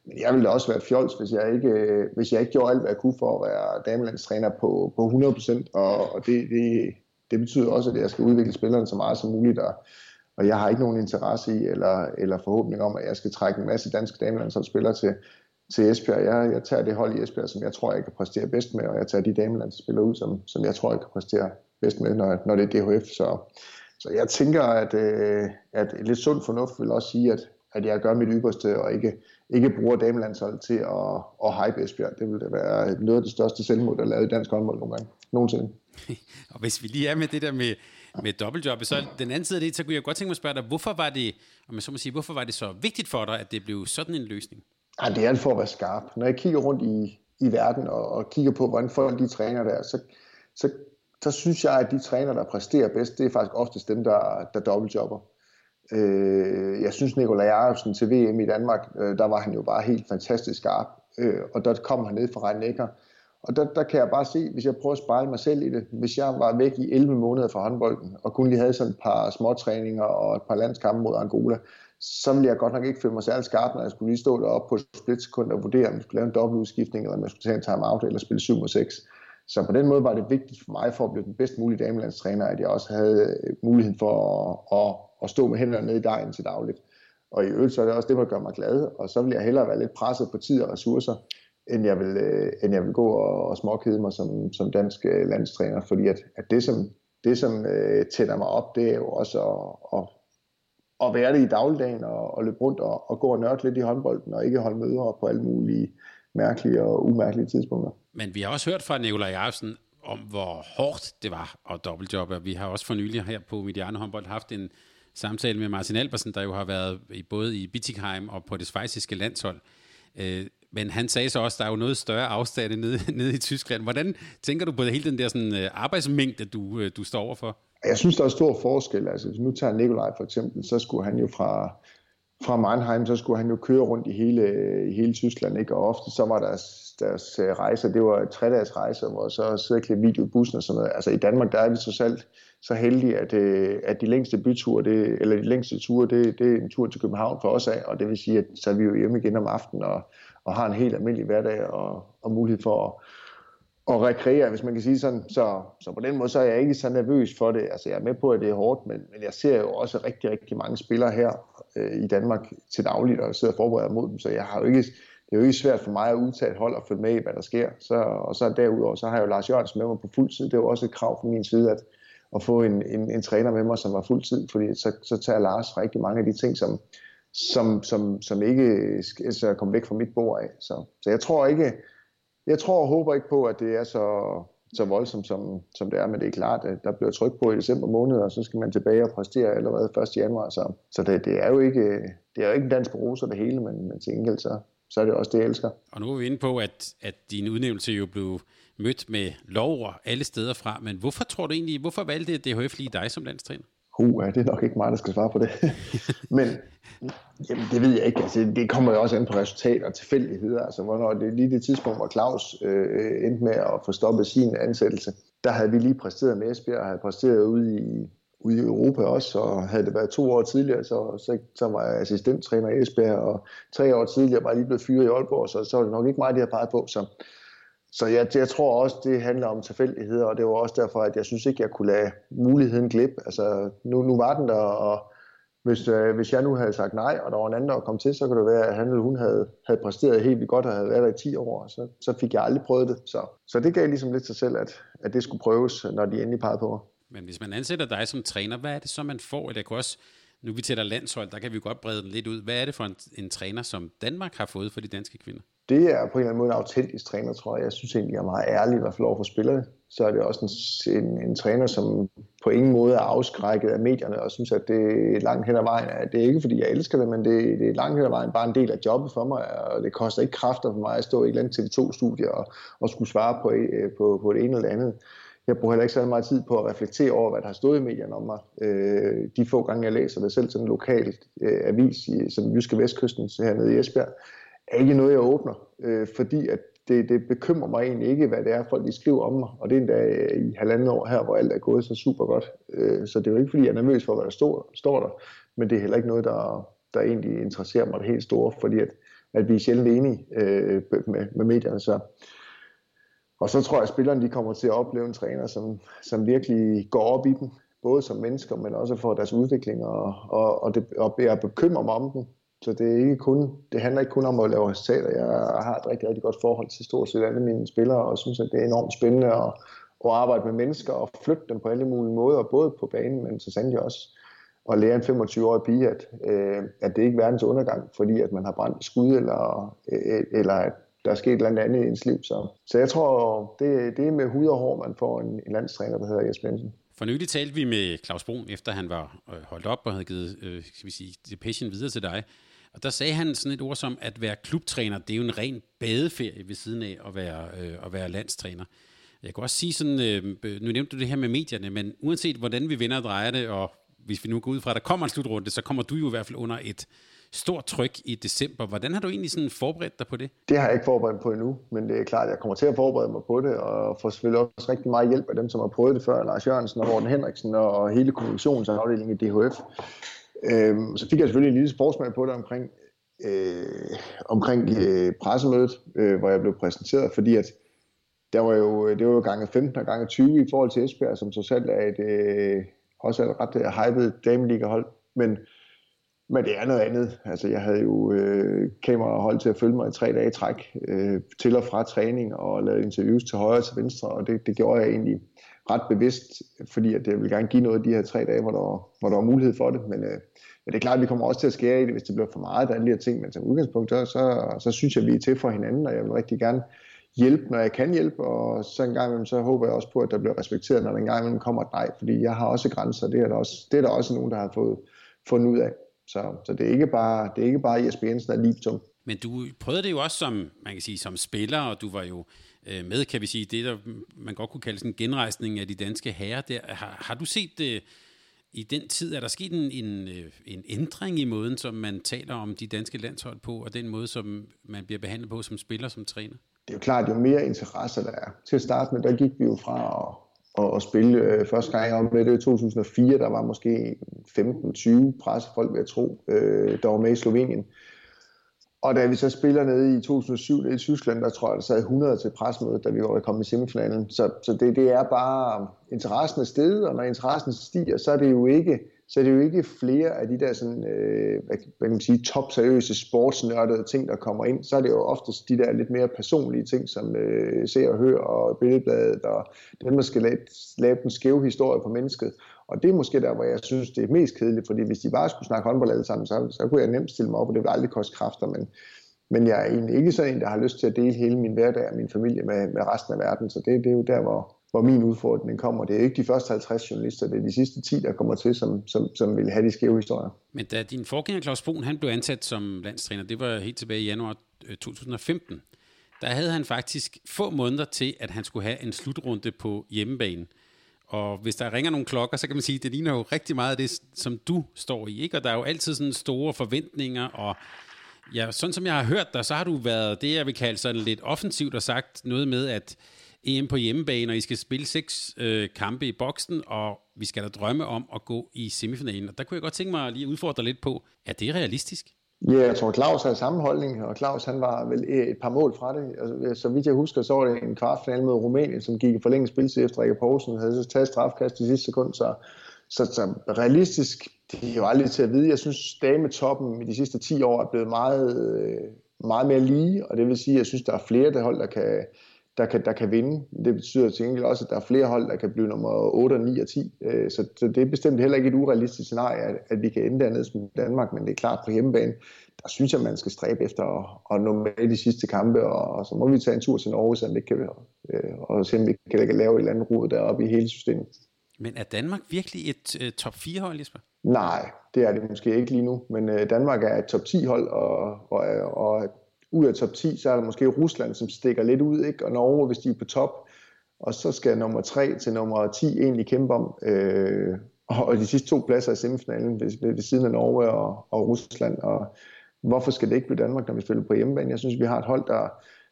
men jeg ville også være fjols, hvis jeg ikke, hvis jeg ikke gjorde alt, hvad jeg kunne for at være damelandstræner på, på 100%, og, og det, det, det betyder også, at jeg skal udvikle spillerne så meget som muligt, og, og jeg har ikke nogen interesse i, eller, eller forhåbning om, at jeg skal trække en masse danske damelandsholdsspillere til, til Esbjerg. Jeg, jeg tager det hold i Esbjerg, som jeg tror, jeg kan præstere bedst med, og jeg tager de damelandsspillere ud, som, som jeg tror, jeg kan præstere bedst med, når, når det er DHF. Så, så jeg tænker, at, øh, at lidt sund fornuft vil også sige, at, at jeg gør mit ypperste, og ikke, ikke bruger damelandsholdet til at, at hype Esbjerg. Det vil det være noget af det største selvmord, der er lavet i dansk håndbold nogle gange. Nogensinde. og hvis vi lige er med det der med, med dobbeltjob, så den anden side af det, så kunne jeg godt tænke mig at spørge dig, hvorfor var det, om man så må sige, hvorfor var det så vigtigt for dig, at det blev sådan en løsning? Ja, det er for at være skarp. Når jeg kigger rundt i, i verden og, og kigger på, hvordan folk de træner der, så, så, så synes jeg, at de træner, der præsterer bedst, det er faktisk oftest dem, der, der dobbeltjobber. Øh, jeg synes, Nikolaj Jacobsen til VM i Danmark, øh, der var han jo bare helt fantastisk skarp. Øh, og der kom han ned fra Rhein og der, der kan jeg bare se, hvis jeg prøver at spejle mig selv i det, hvis jeg var væk i 11 måneder fra håndbolden, og kun lige havde sådan et par småtræninger og et par landskampe mod Angola, så ville jeg godt nok ikke føle mig særlig skarp, når jeg skulle lige stå deroppe på et splitsekund og vurdere, om jeg skulle lave en dobbeltudskiftning, eller om jeg skulle tage en timeout, eller spille 7 mod 6. Så på den måde var det vigtigt for mig, for at blive den bedst mulige damelandstræner, at jeg også havde muligheden for at, at, at stå med hænderne nede i dejen til dagligt. Og i øvrigt så er det også det, der gør mig glad, og så vil jeg hellere være lidt presset på tid og ressourcer, end jeg vil, øh, end jeg vil gå og, og småkede mig som, som dansk øh, landstræner, fordi at, at det, som, det, som øh, tænder mig op, det er jo også at, at, at være det i dagligdagen og, og løbe rundt og, og gå og nørde lidt i håndbolden og ikke holde møder på alle mulige mærkelige og umærkelige tidspunkter. Men vi har også hørt fra Nikolaj Jacobsen om, hvor hårdt det var at dobbeltjobbe. Vi har også for nylig her på Mediano Håndbold haft en samtale med Martin Albersen, der jo har været i, både i Bittigheim og på det svejsiske landshold. Øh, men han sagde så også, at der er jo noget større afstand nede, nede i Tyskland. Hvordan tænker du på hele den der sådan, øh, arbejdsmængde, du, øh, du står overfor? Jeg synes, der er stor forskel. Altså, hvis nu tager Nikolaj for eksempel, så skulle han jo fra, fra Mannheim, så skulle han jo køre rundt i hele, i hele Tyskland, ikke? og ofte så var deres, deres øh, rejser, det var tre dages rejser, hvor så sidder og video i bussen og sådan noget. Altså i Danmark, der er vi så selv så heldige, at, at de længste byture, det, eller de længste ture, det, det er en tur til København for os af, og det vil sige, at så er vi jo hjemme igen om aftenen, og, og har en helt almindelig hverdag og, og mulighed for at, at rekreere, hvis man kan sige sådan. Så, så på den måde så er jeg ikke så nervøs for det. Altså jeg er med på, at det er hårdt, men, men jeg ser jo også rigtig, rigtig mange spillere her øh, i Danmark til dagligt og sidder og forbereder mod dem, så jeg har jo ikke, det er jo ikke svært for mig at udtage et hold og følge med i, hvad der sker. Så, og så derudover, så har jeg jo Lars Jørgensen med mig på fuld tid. Det er jo også et krav fra min side, at, at få en, en, en træner med mig, som var fuld tid, fordi så, så tager Lars rigtig mange af de ting, som, som, som, som ikke altså, komme væk fra mit bord af. Så, så jeg tror ikke, jeg tror og håber ikke på, at det er så, så voldsomt, som, som det er, men det er klart, at der bliver tryk på i december måned, og så skal man tilbage og præstere allerede 1. januar. Så, så det, det, er jo ikke, det er jo ikke en dans på roser det hele, men, men til enkelt så, så er det også det, jeg elsker. Og nu er vi inde på, at, at din udnævnelse jo blev mødt med lover alle steder fra, men hvorfor tror du egentlig, hvorfor valgte DHF lige dig som landstræner? Uh, det er nok ikke mig, der skal svare på det. Men jamen, det ved jeg ikke. Altså, det kommer jo også an på resultater og tilfældigheder. Altså, hvornår det lige det tidspunkt, hvor Claus øh, endte med at få stoppet sin ansættelse, der havde vi lige præsteret med Esbjerg, og havde præsteret ude i, ude i Europa også, og havde det været to år tidligere, så, så, så var jeg assistenttræner i Esbjerg, og tre år tidligere var jeg lige blevet fyret i Aalborg, så, så var det nok ikke mig, de havde peget på. Så, så jeg, jeg tror også, det handler om tilfældigheder, og det var også derfor, at jeg synes ikke, jeg kunne lade muligheden glip. Altså, nu, nu var den der, og hvis, øh, hvis jeg nu havde sagt nej, og der var en anden, der kom til, så kunne det være, at han eller hun havde, havde præsteret helt vildt godt og havde været der i 10 år, så, så fik jeg aldrig prøvet det. Så, så det gav ligesom lidt sig selv, at, at det skulle prøves, når de endelig pegede på mig. Men hvis man ansætter dig som træner, hvad er det så, man får? Eller kunne også, nu vi tæller landshold, der kan vi godt brede den lidt ud. Hvad er det for en, en træner, som Danmark har fået for de danske kvinder? det er på en eller anden måde en autentisk træner, tror jeg. Jeg synes egentlig, jeg er meget ærlig, i hvert fald over for spillerne. Så er det også en, en, en træner, som på ingen måde er afskrækket af medierne, og synes, at det er langt hen ad vejen. Det er ikke, fordi jeg elsker det, men det, det er langt hen ad vejen bare en del af jobbet for mig, og det koster ikke kræfter for mig at stå i et eller andet TV2-studie og, og skulle svare på, øh, på, på det ene eller andet. Jeg bruger heller ikke særlig meget tid på at reflektere over, hvad der har stået i medierne om mig. Øh, de få gange, jeg læser det selv sådan en lokal øh, avis, i, som Jyske Vestkysten hernede i Esbjerg, er ikke noget, jeg åbner, øh, fordi at det, det bekymrer mig egentlig ikke, hvad det er, folk de skriver om mig. Og det er endda øh, i halvandet år her, hvor alt er gået så super godt. Øh, så det er jo ikke, fordi jeg er nervøs for, hvad der står, står der, men det er heller ikke noget, der, der egentlig interesserer mig det helt store, fordi at, at vi er sjældent enige øh, med, med medierne. Så, og så tror jeg, at spillerne de kommer til at opleve en træner, som, som virkelig går op i dem, både som mennesker, men også for deres udvikling, og, og, og, det, og jeg bekymrer mig om dem. Så det, er ikke kun, det handler ikke kun om at lave resultater. Jeg har et rigtig, rigtig godt forhold til stort set alle mine spillere, og synes, at det er enormt spændende at, at arbejde med mennesker og flytte dem på alle mulige måder, både på banen, men så sandelig også at lære en 25-årig pige, at, øh, at det ikke er verdens undergang, fordi at man har brændt skud, eller, øh, eller at der er sket et eller andet i ens liv. Så, så jeg tror, det, det er med hud og hår, man får en, en landstræner, der hedder Jesper Jensen. For nylig talte vi med Claus Brun, efter han var øh, holdt op og havde givet øh, skal vi sige, det passion videre til dig. Og der sagde han sådan et ord som, at være klubtræner, det er jo en ren badeferie ved siden af at være, øh, at være landstræner. Jeg kan også sige sådan, øh, nu nævnte du det her med medierne, men uanset hvordan vi vender og drejer det, og hvis vi nu går ud fra, at der kommer en slutrunde, så kommer du jo i hvert fald under et stort tryk i december. Hvordan har du egentlig sådan forberedt dig på det? Det har jeg ikke forberedt på endnu, men det er klart, at jeg kommer til at forberede mig på det, og får selvfølgelig også rigtig meget hjælp af dem, som har prøvet det før, Lars Jørgensen og Morten Henriksen og hele kommunikationsafdelingen i DHF. Øhm, så fik jeg selvfølgelig en lille sportsmand på det omkring, øh, omkring øh, pressemødet, øh, hvor jeg blev præsenteret, fordi at der var jo, øh, det var jo gange 15 og gange 20 i forhold til Esbjerg, som så selv er et, øh, også er et ret øh, hypet dameligahold, men men det er noget andet. Altså, jeg havde jo øh, kamerahold til at følge mig i tre dage i træk, øh, til og fra træning, og lavede interviews til højre og til venstre, og det, det gjorde jeg egentlig ret bevidst, fordi at jeg vil gerne give noget de her tre dage, hvor der, hvor der var mulighed for det. Men, øh, men det er klart, at vi kommer også til at skære i det, hvis det bliver for meget af alle de her ting. Men som udgangspunkt, så, så, så synes jeg, at vi er til for hinanden, og jeg vil rigtig gerne hjælpe, når jeg kan hjælpe, og så en gang imellem, så håber jeg også på, at der bliver respekteret, når der en gang imellem kommer et nej, fordi jeg har også grænser, det er der også, det er der også nogen, der har fået fundet ud af. Så, så det, er ikke bare, det er ikke bare Jesper Jensen, der er lige Men du prøvede det jo også som, man kan sige, som spiller, og du var jo øh, med, kan vi sige, det der man godt kunne kalde sådan en genrejsning af de danske herrer der. Har, har du set det øh, i den tid, er der sket en, en, øh, en ændring i måden, som man taler om de danske landshold på, og den måde, som man bliver behandlet på som spiller, som træner? Det er jo klart, jo mere interesse der er. Til at starte med, der gik vi jo fra at at, at spille. Øh, første gang jeg var med det i 2004, der var måske 15-20 pressefolk, vil jeg tro, øh, der var med i Slovenien. Og da vi så spiller nede i 2007 nede i Tyskland, der tror jeg, der sad 100 til presmødet, da vi var kommet i semifinalen. Så, så det, det er bare, interessen er sted, og når interessen stiger, så er det jo ikke så er det jo ikke flere af de der sådan, øh, hvad, hvad kan man sige, top seriøse sportsnørdede ting, der kommer ind. Så er det jo oftest de der lidt mere personlige ting, som øh, ser og hører og billedbladet, og dem, der skal lave, lave den skæve historie på mennesket. Og det er måske der, hvor jeg synes, det er mest kedeligt, fordi hvis de bare skulle snakke håndbold alle sammen, så, så kunne jeg nemt stille mig op, og det ville aldrig koste kræfter, men, men jeg er egentlig ikke sådan en, der har lyst til at dele hele min hverdag og min familie med, med resten af verden, så det, det er jo der, hvor, hvor min udfordring kommer. Det er ikke de første 50 journalister, det er de sidste 10, der kommer til, som, som, som vil have de skæve historier. Men da din forgænger Claus Brun, han blev ansat som landstræner, det var helt tilbage i januar øh, 2015, der havde han faktisk få måneder til, at han skulle have en slutrunde på hjemmebane. Og hvis der ringer nogle klokker, så kan man sige, at det ligner jo rigtig meget af det, som du står i. Ikke? Og der er jo altid sådan store forventninger, og ja, sådan som jeg har hørt dig, så har du været det, jeg vil kalde sådan lidt offensivt og sagt noget med, at EM på hjemmebane, og I skal spille seks øh, kampe i boksen, og vi skal da drømme om at gå i semifinalen. Og der kunne jeg godt tænke mig at lige udfordre lidt på, er det realistisk? Ja, jeg tror, Claus har sammenholdning, og Claus han var vel øh, et par mål fra det. Altså, så vidt jeg husker, så var det en kvartfinal mod Rumænien, som gik i forlænget spilletid efter Rikke Poulsen havde så taget strafkast i sidste sekund, så, så, så realistisk, det er jo aldrig til at vide. Jeg synes, dametoppen i de sidste 10 år er blevet meget, øh, meget mere lige, og det vil sige, at jeg synes, der er flere der hold, der kan, der kan, der kan vinde. Det betyder til gengæld også, at der er flere hold, der kan blive nummer 8, 9 og 10. Øh, så, så det er bestemt heller ikke et urealistisk scenarie, at, at vi kan ende dernede som Danmark, men det er klart på hjemmebane, der synes jeg, man skal stræbe efter at, at nå med de sidste kampe, og, og så må vi tage en tur til Norge, så det kan, øh, og se om vi kan lave et eller andet rod deroppe i hele systemet. Men er Danmark virkelig et uh, top 4-hold, Jesper? Nej, det er det måske ikke lige nu, men uh, Danmark er et top 10-hold, og, og, og ud af top 10, så er der måske Rusland, som stikker lidt ud, ikke? og Norge, hvis de er på top, og så skal nummer 3 til nummer 10 egentlig kæmpe om, øh, og de sidste to pladser i semifinalen ved, ved, ved siden af Norge og, og Rusland, og hvorfor skal det ikke blive Danmark, når vi spiller på hjemmebane? Jeg synes, vi har et hold, der,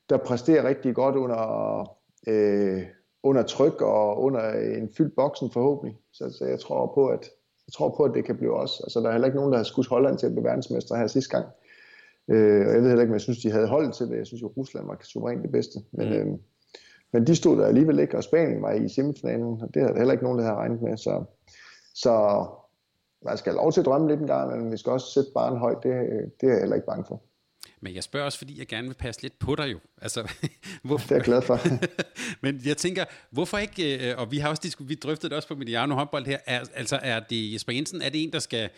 der præsterer rigtig godt under, øh, under tryk og under en fyldt boksen forhåbentlig. Så, så jeg tror på, at jeg tror på, at det kan blive os. Altså, der er heller ikke nogen, der har skudt Holland til at blive verdensmester her sidste gang. Øh, og jeg ved heller ikke, om jeg synes, de havde holdt til det. Jeg synes jo, Rusland var suverænt det bedste. Men, mm. øh, men de stod der alligevel ikke, og Spanien var i semifinalen, og det havde heller ikke nogen, der havde regnet med. Så, så man skal have lov til at drømme lidt en gang, men vi skal også sætte barn højt. Det, det er jeg heller ikke bange for. Men jeg spørger også, fordi jeg gerne vil passe lidt på dig jo. Altså, hvorfor? Det er jeg glad for. Men jeg tænker, hvorfor ikke, øh, og vi har også vi drøftet det også på Mediano håndbold her, er, altså er det Jesper Jensen, er det en, der skal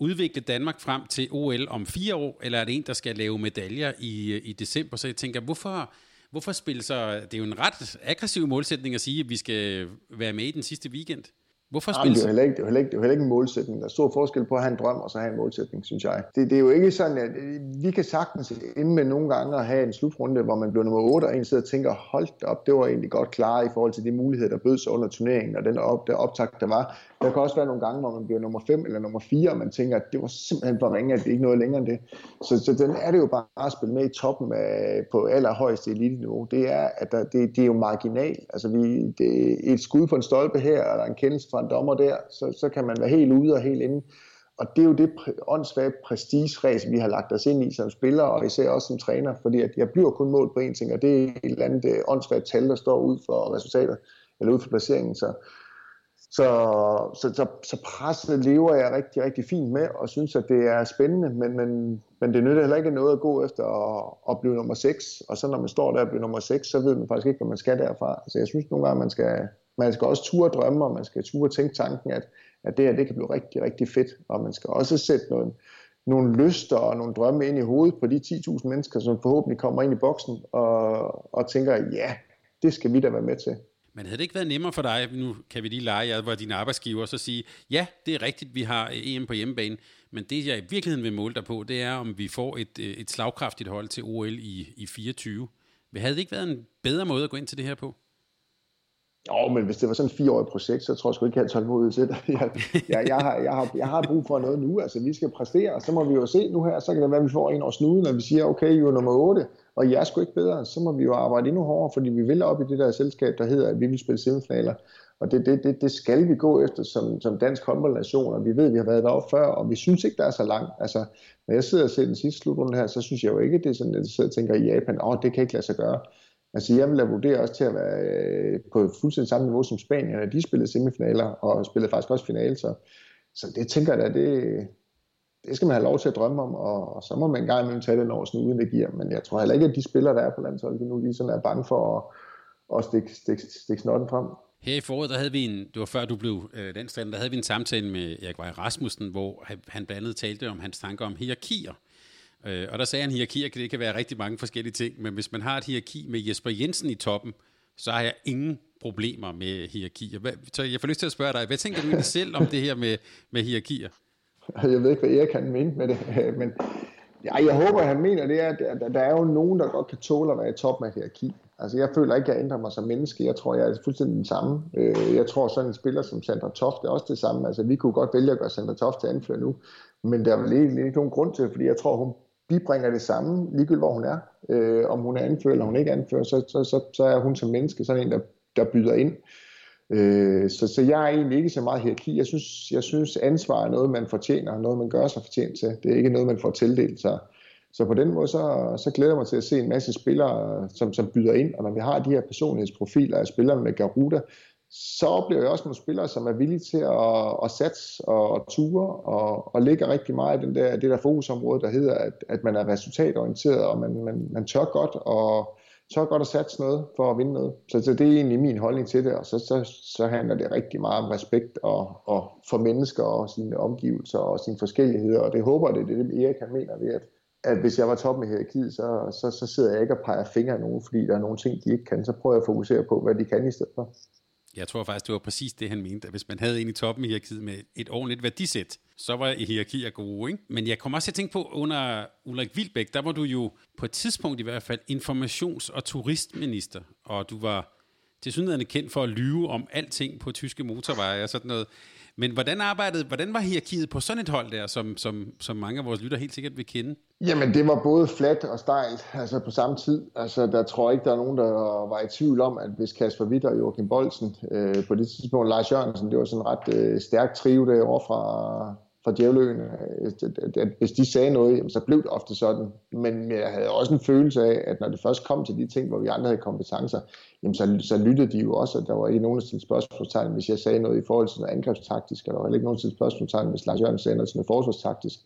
udvikle Danmark frem til OL om fire år, eller er det en, der skal lave medaljer i, i december? Så jeg tænker, hvorfor, hvorfor spille så, det er jo en ret aggressiv målsætning at sige, at vi skal være med i den sidste weekend. Hvorfor spille det, er heller ikke, det, er heller ikke, det er heller ikke en målsætning. Der er stor forskel på at have en drøm og så have en målsætning, synes jeg. Det, det er jo ikke sådan, at vi kan sagtens inde med nogle gange at have en slutrunde, hvor man bliver nummer 8, og en sidder og tænker, hold op, det var egentlig godt klar i forhold til de muligheder, der bød sig under turneringen, og den op, der optakt, der var. Der kan også være nogle gange, hvor man bliver nummer 5 eller nummer 4, og man tænker, at det var simpelthen for ringe, at det ikke noget længere end det. Så, så den er det jo bare at spille med i toppen af, på allerhøjeste elite-niveau. Det er, at der, det, det er jo marginal. Altså vi, det er et skud på en stolpe her, og der er en kendelse fra en dommer der, så, så kan man være helt ude og helt inde. Og det er jo det åndssvage prestige vi har lagt os ind i som spiller, og især også som træner, fordi at jeg bliver kun målt på én ting, og det er et eller andet åndssvagt tal, der står ud for resultatet, eller ud for placeringen. Så, så, så, så, så presset lever jeg rigtig, rigtig fint med, og synes, at det er spændende, men, men, men det nytter heller ikke noget at gå efter at, at blive nummer 6, og så når man står der og bliver nummer 6, så ved man faktisk ikke, hvad man skal derfra. Så jeg synes nogle gange, man skal, man skal også ture drømme, og man skal ture tænke tanken, at, at det her det kan blive rigtig, rigtig fedt, og man skal også sætte nogle, nogle lyster og nogle drømme ind i hovedet på de 10.000 mennesker, som forhåbentlig kommer ind i boksen og, og tænker, ja, det skal vi da være med til. Men havde det ikke været nemmere for dig, nu kan vi lige lege, jeg var din arbejdsgiver, og så sige, ja, det er rigtigt, vi har øh, EM på hjemmebane, men det jeg i virkeligheden vil måle dig på, det er, om vi får et, øh, et slagkraftigt hold til OL i, i 24. Havde det ikke været en bedre måde at gå ind til det her på? Jo, men hvis det var sådan et fireårigt projekt, så tror jeg sgu ikke, at jeg tålmodighed til det. Jeg, jeg, jeg, har, jeg, har, jeg har brug for noget nu. Altså, vi skal præstere, og så må vi jo se nu her, så kan det være, at vi får en års snuden, når vi siger, okay, I er nummer 8, og jeg er sgu ikke bedre, så må vi jo arbejde endnu hårdere, fordi vi vil op i det der selskab, der hedder, at vi vil spille semifinaler. Og det, det, det, det skal vi gå efter som, som dansk håndboldnation, og vi ved, at vi har været deroppe før, og vi synes ikke, der er så langt. Altså, når jeg sidder og ser den sidste slutrunde her, så synes jeg jo ikke, det er sådan, at jeg sidder og tænker i Japan, åh, oh, det kan ikke lade sig gøre. Altså jeg vil da vurdere også til at være øh, på fuldstændig samme niveau som Spanien, de spillede semifinaler og spillede faktisk også finale, så, så det tænker jeg da, det, det skal man have lov til at drømme om, og, og så må man engang imellem tage den over snuden, det giver. Men jeg tror heller ikke, at de spillere, der er på landsholdet nu, lige sådan er bange for at, at stikke, stikke, stikke snotten frem. Her i foråret, der havde vi en, det var før du blev øh, landstræner, der havde vi en samtale med Erik Vej Rasmussen, hvor han blandt andet talte om hans tanker om hierarkier. Øh, og der sagde han, at hierarkier det kan være rigtig mange forskellige ting, men hvis man har et hierarki med Jesper Jensen i toppen, så har jeg ingen problemer med hierarkier. Så jeg får lyst til at spørge dig, hvad tænker du egentlig selv om det her med, med hierarkier? Jeg ved ikke, hvad Erik kan mente med det, men ja, jeg håber, at han mener det, at der, er jo nogen, der godt kan tåle at være i toppen af hierarki. Altså, jeg føler ikke, at jeg ændrer mig som menneske. Jeg tror, jeg er fuldstændig den samme. Øh, jeg tror, sådan en spiller som Sandra Toft er også det samme. Altså, vi kunne godt vælge at gøre Sandra Toft til anfører nu, men der er vel ikke, ikke nogen grund til, fordi jeg tror, hun bibringer det samme, ligegyldigt hvor hun er. Øh, om hun er anfører eller hun ikke anfører, så, så, så, så er hun som menneske sådan en, der, der byder ind. Øh, Øh, så, så jeg er egentlig ikke så meget hierarki. Jeg synes, jeg synes ansvar er noget, man fortjener, noget man gør sig fortjent til. Det er ikke noget, man får tildelt. Så, så på den måde, så, så glæder jeg mig til at se en masse spillere, som, som byder ind. Og når vi har de her personlighedsprofiler af spillerne med Garuda, så oplever jeg også nogle spillere, som er villige til at, at satse og, og ture og, og ligger rigtig meget i den der, det der fokusområde, der hedder, at, at man er resultatorienteret, og man, man, man tør godt og så godt at satse noget for at vinde noget. Så, så det er egentlig min holdning til det, og så, så, så handler det rigtig meget om respekt og, og for mennesker og sine omgivelser og sine forskelligheder, og det håber det, det er det, Erik han mener ved, at, at hvis jeg var toppen i hierarkiet, så, så, så sidder jeg ikke og peger fingre af nogen, fordi der er nogle ting, de ikke kan, så prøver jeg at fokusere på, hvad de kan i stedet for. Jeg tror faktisk, det var præcis det, han mente, at hvis man havde en i toppen i hierarkiet med et ordentligt værdisæt, så var hierarkier gode, ikke? Men jeg kommer også til at tænke på, under Ulrik Vilbæk, der var du jo på et tidspunkt i hvert fald informations- og turistminister, og du var til synligheden kendt for at lyve om alting på tyske motorveje og sådan noget. Men hvordan arbejdede, hvordan var hierarkiet på sådan et hold der, som, som, som mange af vores lytter helt sikkert vil kende? Jamen, det var både fladt og stejlt, altså på samme tid. Altså, der tror jeg ikke, der er nogen, der var i tvivl om, at hvis Kasper Witt og Joachim Bolsen, øh, på det tidspunkt Lars Jørgensen, det var sådan en ret øh, stærk trio derovre fra, fra Djævløen, øh, at, hvis de sagde noget, jamen, så blev det ofte sådan. Men jeg havde også en følelse af, at når det først kom til de ting, hvor vi andre havde kompetencer, jamen, så, så lyttede de jo også, at der var ikke nogen, der stillede spørgsmålstegn, hvis jeg sagde noget i forhold til noget angrebstaktisk, eller der var ikke nogen, der stillede spørgsmålstegn, hvis Lars Jørgensen sagde noget til noget forsvarstaktisk.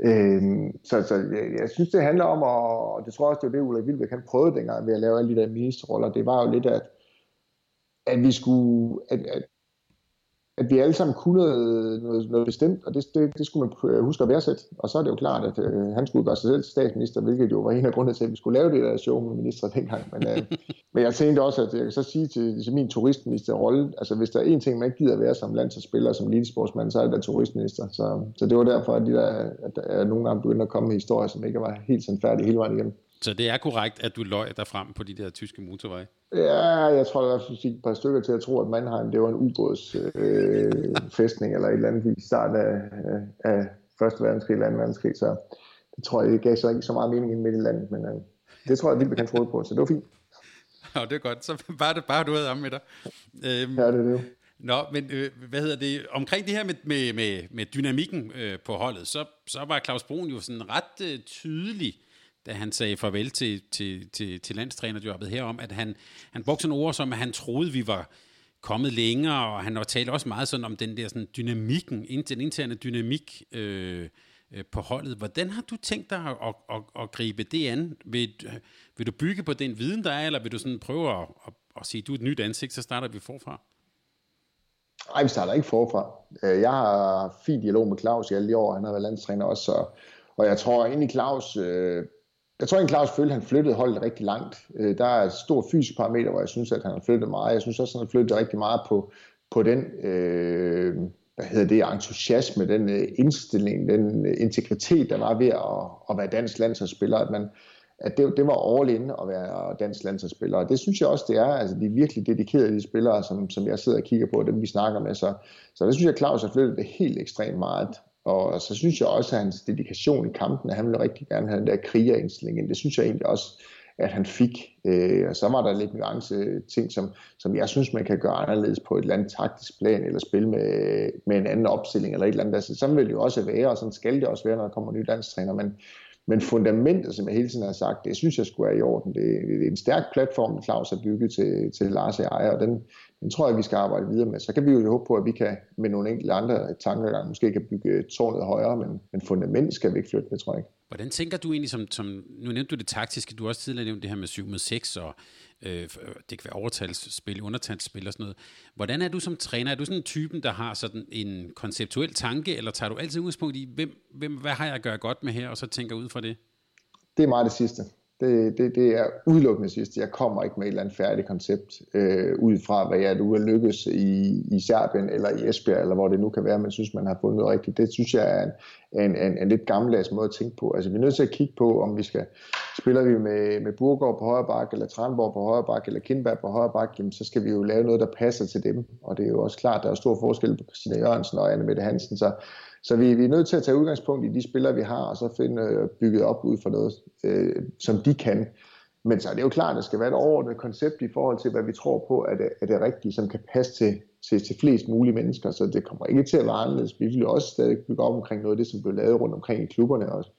Øhm, så så jeg, jeg synes, det handler om, og det tror jeg også, det var det, Ulrik Vilbæk han prøvede dengang ved at lave alle de der ministerroller, det var jo lidt, at, at vi skulle, at, at at vi alle sammen kunne noget, noget, noget bestemt, og det, det, det skulle man huske at værdsætte. Og så er det jo klart, at øh, han skulle gøre sig selv til statsminister, hvilket jo var en af grundene til, at vi skulle lave det der show med minister dengang. Men, øh, men jeg tænkte også, at jeg kan så sige til, til min turistministerrolle, altså hvis der er en ting, man ikke gider at være som landsholdsspiller, som elitesportsmand, så er det da turistminister. Så, så det var derfor, at, de der, at der nogle gange begyndte at komme med historier, som ikke var helt sådan færdige hele vejen igennem. Så det er korrekt, at du løj dig frem på de der tyske motorveje? Ja, jeg tror, jeg fik et par stykker til at tro, at Mannheim det var en ubådsfæstning øh, eller et eller andet i start af, af Første verdenskrig eller Anden verdenskrig, så det tror jeg, det gav så ikke så meget mening midt i landet, men øh, det tror jeg, vi kan tro på, så det var fint. Ja, det er godt. Så bare, det, bare du havde om med dig. Øhm, ja, det er det Nå, men øh, hvad hedder det? Omkring det her med, med, med, med dynamikken øh, på holdet, så, så var Claus Brun jo sådan ret øh, tydelig da han sagde farvel til, til, til, til landstrænerjobbet herom, at han, han brugte sådan ord som, at han troede, vi var kommet længere, og han har talt også meget sådan om den der sådan dynamikken, den interne dynamik øh, øh, på holdet. Hvordan har du tænkt dig at, at, at, at gribe det an? Vil, vil du bygge på den viden, der er, eller vil du sådan prøve at, at, at sige, du er et nyt ansigt, så starter vi forfra? Nej, vi starter ikke forfra. Øh, jeg har fint dialog med Claus i alle de år, han har været landstræner også, og, og jeg tror egentlig Claus øh, jeg tror egentlig, Claus følte, at han flyttede holdet rigtig langt. Øh, der er et stort fysisk parameter, hvor jeg synes, at han har flyttet meget. Jeg synes også, at han har flyttet rigtig meget på, på den øh, hvad hedder det, entusiasme, den øh, indstilling, den øh, integritet, der var ved at, at være dansk landsholdsspiller. At, man, at det, det var all in at være dansk landsholdsspiller. Og det synes jeg også, det er. Altså, de er virkelig dedikerede, de spillere, som, som jeg sidder og kigger på, dem vi snakker med. Så, så det synes jeg, at Claus har flyttet det helt ekstremt meget. Og så synes jeg også, at hans dedikation i kampen, at han ville rigtig gerne have den der krigerindstilling. Det synes jeg egentlig også, at han fik. Øh, og så var der lidt nuance ting, som, som jeg synes, man kan gøre anderledes på et eller andet taktisk plan, eller spille med, med en anden opstilling, eller et eller andet. Altså, sådan vil det jo også være, og sådan skal det også være, når der kommer ny landstræner. Men, men fundamentet, som jeg hele tiden har sagt, det synes jeg skulle være i orden. Det, det er en stærk platform, Claus har bygget til, til Lars og jeg, og den, den tror jeg, vi skal arbejde videre med. Så kan vi jo håbe på, at vi kan med nogle enkelte andre tanker, måske kan bygge tårnet højere, men, men fundament skal vi ikke flytte med, tror jeg ikke. Hvordan tænker du egentlig, som, som nu nævnte du det taktiske, du har også tidligere nævnt det her med 7 med 6, og øh, det kan være overtalsspil, undertalsspil og sådan noget. Hvordan er du som træner? Er du sådan en typen, der har sådan en konceptuel tanke, eller tager du altid udgangspunkt i, hvem, hvem, hvad har jeg at gøre godt med her, og så tænker ud fra det? Det er meget det sidste. Det, det, det er udelukkende sidst. Jeg kommer ikke med et eller andet færdigt koncept øh, ud fra, hvad jeg er lykkes i, i Serbien eller i Esbjerg, eller hvor det nu kan være, man synes, man har fundet noget rigtigt. Det synes jeg er en, en, en, en lidt gammeldags måde at tænke på. Altså, vi er nødt til at kigge på, om vi skal, spiller vi med, med Burgård på højre bak, eller Tranborg på højre bak, eller Kindberg på højre bak, jamen, så skal vi jo lave noget, der passer til dem. Og det er jo også klart, der er stor forskel på Christina Jørgensen og Anne Mette Hansen, så så vi, vi er nødt til at tage udgangspunkt i de spillere, vi har, og så finde øh, bygget op ud for noget, øh, som de kan. Men så er det jo klart, at der skal være et overordnet koncept i forhold til, hvad vi tror på er det, er det rigtige, som kan passe til, til, til flest mulige mennesker. Så det kommer ikke til at være anderledes. Vi vil jo også stadig bygge op omkring noget af det, som blev lavet rundt omkring i klubberne også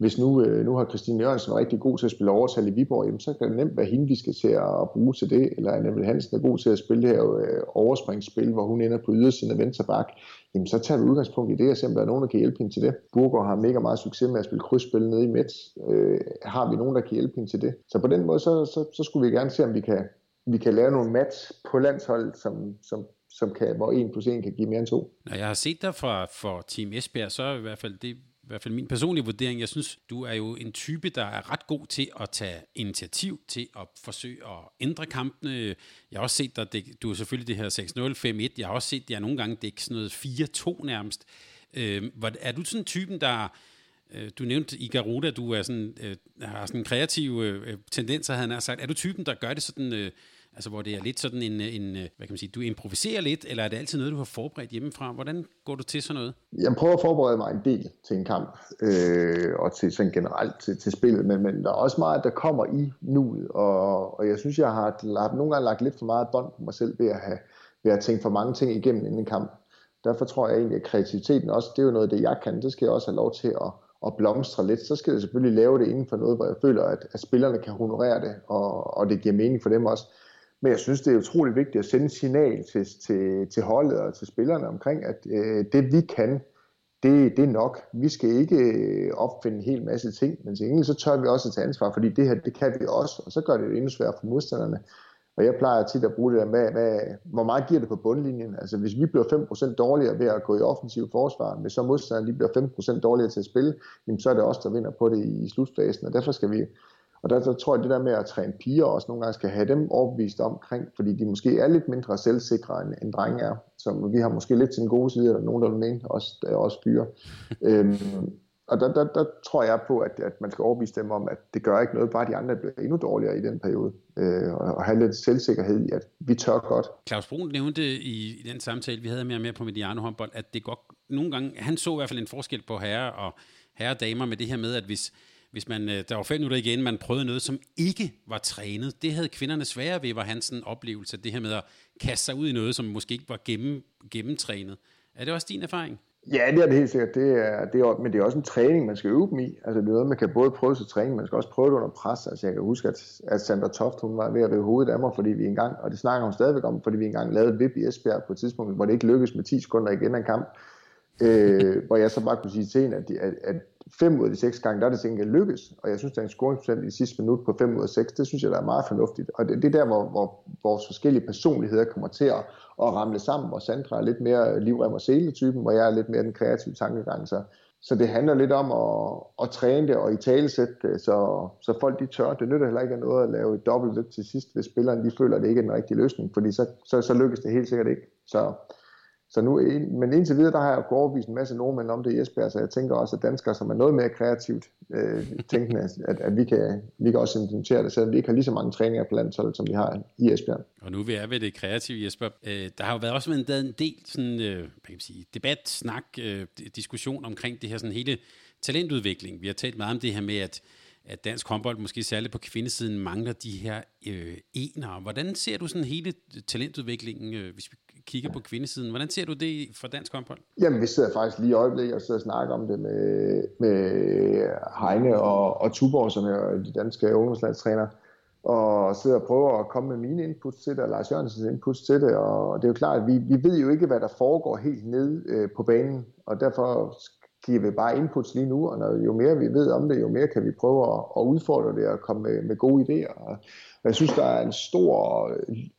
hvis nu, øh, nu har Christine Jørgensen rigtig god til at spille overtal i Viborg, jamen, så kan det nemt være hende, vi skal til at bruge til det, eller Annabelle Hansen er god til at spille det her øh, overspringsspil, hvor hun ender på ydersiden af venstre bak, jamen så tager vi udgangspunkt i det, og ser om der er nogen, der kan hjælpe hende til det. Burgård har mega meget succes med at spille krydsspil nede i midt. Øh, har vi nogen, der kan hjælpe hende til det? Så på den måde, så, så, så skulle vi gerne se, om vi kan, vi kan lave nogle match på landsholdet, som, som, som kan, hvor en plus en kan give mere end 2. Når jeg har set dig fra for Team Esbjerg, så i hvert fald det, hvert fald min personlige vurdering. Jeg synes, du er jo en type, der er ret god til at tage initiativ til at forsøge at ændre kampene. Jeg har også set dig, du er selvfølgelig det her 6-0, 5-1. Jeg har også set det, nogle gange dække sådan noget 4-2 nærmest. Øh, er du sådan typen, der Øh, du nævnte i Garuda, at du er sådan, øh, har sådan kreative øh, øh tendenser, havde han sagt. Er du typen, der gør det sådan, øh, altså hvor det er lidt sådan en, en, øh, hvad kan man sige, du improviserer lidt, eller er det altid noget, du har forberedt hjemmefra? Hvordan går du til sådan noget? Jeg prøver at forberede mig en del til en kamp, øh, og til sådan generelt til, til spillet, men, men der er også meget, der kommer i nuet, og, og jeg synes, jeg har, har nogle gange lagt lidt for meget bånd på mig selv ved at have, ved at tænke for mange ting igennem inden en kamp. Derfor tror jeg egentlig, at kreativiteten også, det er jo noget af det, jeg kan. Det skal jeg også have lov til at, at blomstre lidt, så skal jeg selvfølgelig lave det inden for noget, hvor jeg føler, at, at spillerne kan honorere det, og, og det giver mening for dem også. Men jeg synes, det er utrolig vigtigt at sende et signal til, til, til holdet og til spillerne omkring, at øh, det vi kan, det, det er nok. Vi skal ikke øh, opfinde en hel masse ting, men til gengæld så tør vi også at tage ansvar, fordi det her, det kan vi også, og så gør det det endnu sværere for modstanderne. Og jeg plejer tit at bruge det der med, hvad, hvor meget giver det på bundlinjen? Altså hvis vi bliver 5% dårligere ved at gå i offensiv forsvar, hvis så modstanderne lige bliver 5% dårligere til at spille, jamen så er det os, der vinder på det i slutfasen, og derfor skal vi og der, der tror jeg, det der med at træne piger også nogle gange skal have dem overbevist omkring, fordi de måske er lidt mindre selvsikre end, end drenge er. Så vi har måske lidt til den gode side, eller nogen, der vil mene, også, der er også fyre. øhm, og der, der, der tror jeg på, at, at man skal overbevise dem om, at det gør ikke noget, bare de andre bliver endnu dårligere i den periode. Øh, og have lidt selvsikkerhed i, at vi tør godt. Claus Brun nævnte i, i den samtale, vi havde med med på Mediano håndbold, at det godt nogle gange, han så i hvert fald en forskel på herre og, herre og damer med det her med, at hvis, hvis man, øh, der var fem minutter igen, man prøvede noget, som ikke var trænet, det havde kvinderne svære ved, var hans oplevelse, det her med at kaste sig ud i noget, som måske ikke var gennem, gennemtrænet. Er det også din erfaring? Ja, det er det helt sikkert. Det er, det er, men det er også en træning, man skal øve dem i. Altså, det er noget, man kan både prøve til træning, man skal også prøve det under pres. Altså, jeg kan huske, at, at Sandra Toft, hun var ved at rive hovedet af mig, fordi vi engang, og det snakker hun stadigvæk om, fordi vi engang lavede VIP i Esbjerg på et tidspunkt, hvor det ikke lykkedes med 10 sekunder igen af en kamp. øh, hvor jeg så bare kunne sige til hende, at, at, at fem ud af de seks gange, der er det til lykkes. Og jeg synes, der er en scoringsprocent i sidste minut på 5 ud af 6. Det synes jeg, der er meget fornuftigt. Og det, det er der, hvor, hvor vores forskellige personligheder kommer til at, at ramle sammen, hvor Sandra er lidt mere livrem og sele-typen, hvor jeg er lidt mere den kreative tankegang. Så, så det handler lidt om at, at træne det og i talesætte det, så, så folk de tør. Det nytter heller ikke af noget at lave et dobbelt til sidst, hvis spilleren lige føler, at det ikke er den rigtige løsning, fordi så, så, så lykkes det helt sikkert ikke. Så, så nu, men indtil videre, der har jeg overbevist en masse nordmænd om det i Esbjerg, så jeg tænker også, at danskere, som er noget mere kreativt øh, tænkende, at, at vi, kan, vi kan også implementere det, selvom vi ikke har lige så mange træninger på landsholdet, som vi har i Esbjerg. Og nu vi er ved det kreative, Jesper. Øh, der har jo været også været en del sådan, øh, hvad kan man sige, debat, snak, øh, diskussion omkring det her sådan hele talentudvikling. Vi har talt meget om det her med, at at dansk håndbold, måske særligt på kvindesiden, mangler de her øh, enere. Hvordan ser du sådan hele talentudviklingen, øh, hvis vi kigger på kvindesiden? Hvordan ser du det for dansk håndbold? Jamen, vi sidder faktisk lige i øjeblikket og sidder og snakker om det med, med Heine og, og Tuborg, som er de danske ungdomslandstræner, og sidder og prøver at komme med mine inputs til det, og Lars Jørgensens inputs til det, og det er jo klart, at vi, vi ved jo ikke, hvad der foregår helt nede øh, på banen, og derfor giver vi bare inputs lige nu, og når, jo mere vi ved om det, jo mere kan vi prøve at, at udfordre det og komme med, med gode idéer. Og jeg synes, der er en stor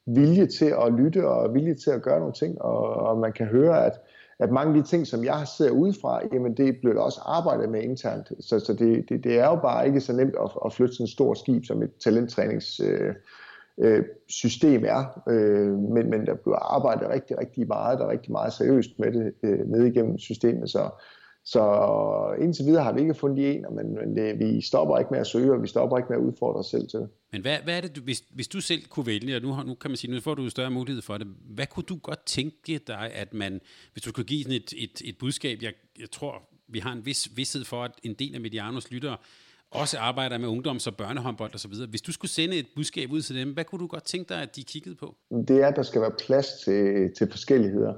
vilje til at lytte og vilje til at gøre nogle ting, og, og man kan høre, at, at mange af de ting, som jeg ser udefra, jamen det bliver der også arbejdet med internt. Så, så det, det, det er jo bare ikke så nemt at, at flytte sådan et stort skib som et talenttrænings øh, øh, system er, øh, men, men der bliver arbejdet rigtig, rigtig meget, der er rigtig meget seriøst med det øh, ned igennem systemet, så, så indtil videre har vi ikke fundet en, men, men det, vi stopper ikke med at søge, og vi stopper ikke med at udfordre os selv til det. Men hvad, hvad er det, du, hvis, hvis du selv kunne vælge, og nu, nu kan man sige, nu får du større mulighed for det, hvad kunne du godt tænke dig, at man, hvis du kunne give sådan et, et, et budskab, jeg, jeg tror, vi har en vis vidshed for, at en del af Medianos lyttere også arbejder med ungdoms- og børnehåndbold osv. Hvis du skulle sende et budskab ud til dem, hvad kunne du godt tænke dig, at de kiggede på? Det er, at der skal være plads til, til forskelligheder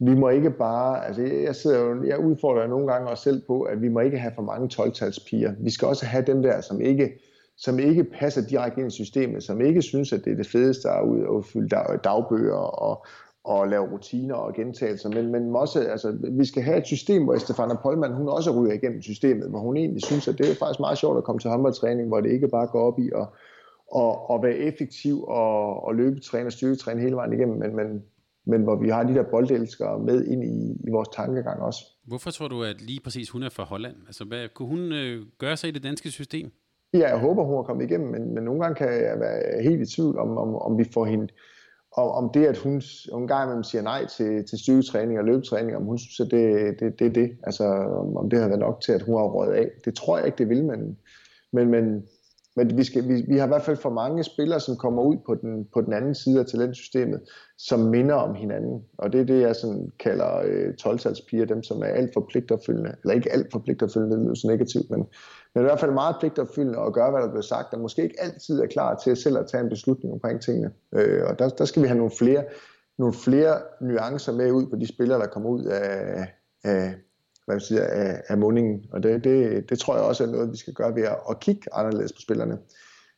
vi må ikke bare, altså jeg, sidder jo, jeg udfordrer nogle gange os selv på, at vi må ikke have for mange 12 piger. Vi skal også have dem der, som ikke, som ikke passer direkte ind i systemet, som ikke synes, at det er det fedeste at ud og fylde dagbøger og, og lave rutiner og gentagelser, men, men også, altså, vi skal have et system, hvor Stefana Polman, hun også ryger igennem systemet, hvor hun egentlig synes, at det er faktisk meget sjovt at komme til håndboldtræning, hvor det ikke bare går op i at, og, og være effektiv og, og løbetræne og styrketræne hele vejen igennem, men, men men hvor vi har de der boldelskere med ind i, i vores tankegang også. Hvorfor tror du, at lige præcis hun er fra Holland? Altså, hvad, kunne hun øh, gøre sig i det danske system? Ja, jeg håber, hun er kommet igennem, men, men nogle gange kan jeg være helt i tvivl om, om, om vi får hende, om, om det, at hun, hun gang imellem siger nej til, til styrketræning og løbetræning, om hun synes, at det, det, det er det, altså om, om det har været nok til, at hun har røget af. Det tror jeg ikke, det vil, men, men, men men vi, skal, vi, vi har i hvert fald for mange spillere, som kommer ud på den, på den anden side af talentsystemet, som minder om hinanden. Og det er det, jeg sådan kalder øh, 12 dem som er alt for pligtopfyldende. Eller ikke alt for pligtopfyldende, det lyder så negativt, men, men i hvert fald meget pligtopfyldende og gøre, hvad der bliver sagt, og måske ikke altid er klar til selv at tage en beslutning omkring tingene. Øh, og der, der skal vi have nogle flere, nogle flere nuancer med ud på de spillere, der kommer ud af, af hvad jeg siger, af, af mundingen. Og det, det, det tror jeg også er noget, vi skal gøre ved at, at kigge anderledes på spillerne.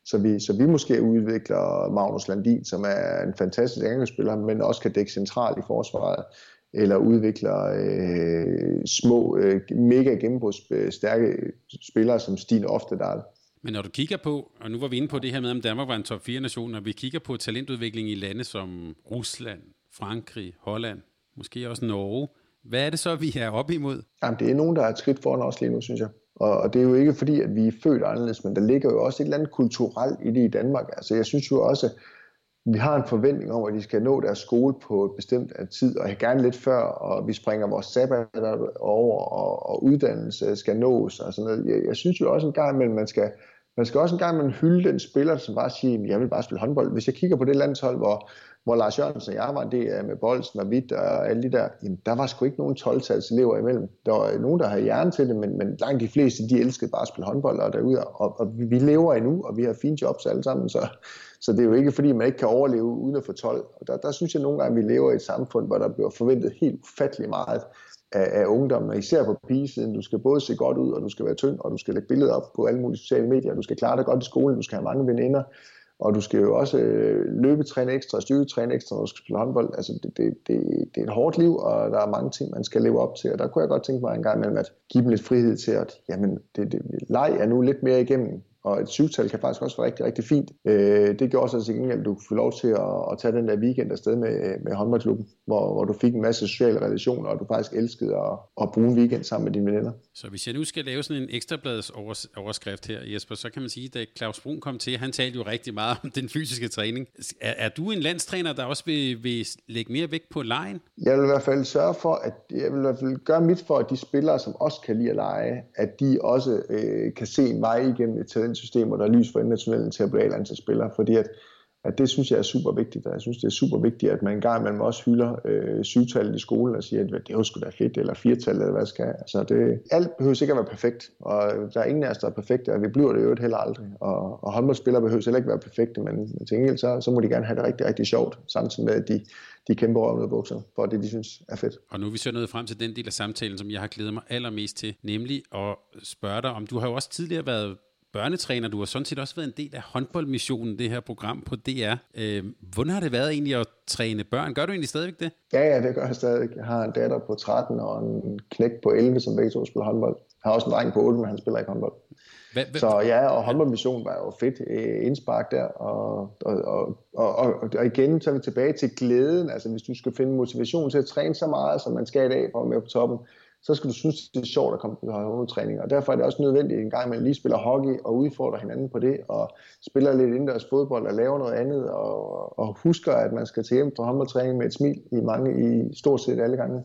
Så vi, så vi måske udvikler Magnus Landin, som er en fantastisk angrebsspiller, men også kan dække centralt i forsvaret, eller udvikler øh, små, øh, mega gennembrudsstærke spillere som Stine Oftedal. Men når du kigger på, og nu var vi inde på det her med, om Danmark var en top 4 nation, når vi kigger på talentudvikling i lande som Rusland, Frankrig, Holland, måske også Norge, hvad er det så, vi er oppe imod? Jamen, det er nogen, der er et skridt foran os lige nu, synes jeg. Og, og det er jo ikke fordi, at vi er født anderledes, men der ligger jo også et eller andet kulturelt i det i Danmark. Altså, jeg synes jo også, vi har en forventning om, at de skal nå deres skole på et bestemt tid, og gerne lidt før, og vi springer vores sabbat over, og, og uddannelse skal nås. Og sådan noget. Jeg, jeg synes jo også en gang imellem, man skal, man skal også en gang imellem hylde den spiller, som bare siger, jeg vil bare spille håndbold. Hvis jeg kigger på det landshold, hvor hvor Lars Jørgensen og jeg var en del med Bolsen og Vidt og alle de der, jamen, der var sgu ikke nogen 12-talselever imellem. Der var nogen, der havde hjerne til det, men, men langt de fleste, de elskede bare at spille håndbold og derude, og, og vi, vi lever endnu, og vi har fine jobs alle sammen, så, så det er jo ikke fordi, man ikke kan overleve uden at få 12. Og der, der synes jeg nogle gange, at vi lever i et samfund, hvor der bliver forventet helt ufattelig meget af, af ungdommen, især på pigesiden. Du skal både se godt ud, og du skal være tynd, og du skal lægge billeder op på alle mulige sociale medier, du skal klare dig godt i skolen, du skal have mange veninder, og du skal jo også øh, løbetræne ekstra, styrketræne ekstra, når du skal spille håndbold. Altså, det, det, det, det er et hårdt liv, og der er mange ting, man skal leve op til. Og der kunne jeg godt tænke mig en gang imellem at give dem lidt frihed til, at jamen, det, det, leg er nu lidt mere igennem og et syvtal kan faktisk også være rigtig, rigtig fint. Øh, det gjorde så til gengæld, at du får lov til at, at tage den der weekend afsted med, med håndboldklubben, hvor, hvor du fik en masse sociale relationer, og du faktisk elskede at, at bruge en weekend sammen med dine venner. Så hvis jeg nu skal lave sådan en ekstrabladets overskrift her, Jesper, så kan man sige, at Claus Brun kom til, han talte jo rigtig meget om den fysiske træning. Er, er du en landstræner, der også vil, vil lægge mere vægt på lejen? Jeg vil i hvert fald sørge for, at jeg vil i hvert fald gøre mit for, at de spillere, som også kan lide at lege, at de også øh, kan se vej igennem et talent system, og der er lys for internationalen til at blive landsholdsspiller, fordi at, at det synes jeg er super vigtigt, og jeg synes, det er super vigtigt, at man en gang imellem også hylder øh, syvtallet i skolen og siger, at det er jo sgu da fedt, eller firetallet, eller hvad skal jeg. Altså, det, alt behøver ikke at være perfekt, og der er ingen af os, der er perfekte, og vi bliver det jo heller aldrig. Og, og håndboldspillere behøver heller ikke være perfekte, men til gengæld så, så må de gerne have det rigtig, rigtig sjovt, samtidig med, at de, de kæmper røven ud af bukserne, for det, de synes er fedt. Og nu er vi så nået frem til den del af samtalen, som jeg har glædet mig allermest til, nemlig at spørge dig om, du har jo også tidligere været børnetræner. Du har sådan set også været en del af håndboldmissionen, det her program på DR. Øh, hvordan har det været egentlig at træne børn? Gør du egentlig stadigvæk det? Ja, ja, det gør jeg stadigvæk. Jeg har en datter på 13 og en knæk på 11, som begge to spiller håndbold. Jeg har også en dreng på 8, men han spiller ikke håndbold. Hvad, hvad? Så ja, og håndboldmission var jo fedt øh, indspark der, og, og, og, og, og, igen så er vi tilbage til glæden, altså hvis du skal finde motivation til at træne så meget, som man skal i dag for at være med på toppen, så skal du synes, det er sjovt at komme på håndboldtræning. Og derfor er det også nødvendigt en gang, at man lige spiller hockey og udfordrer hinanden på det, og spiller lidt indendørs fodbold og laver noget andet, og, og husker, at man skal til hjem fra håndboldtræning med et smil i mange, i stort set alle gange.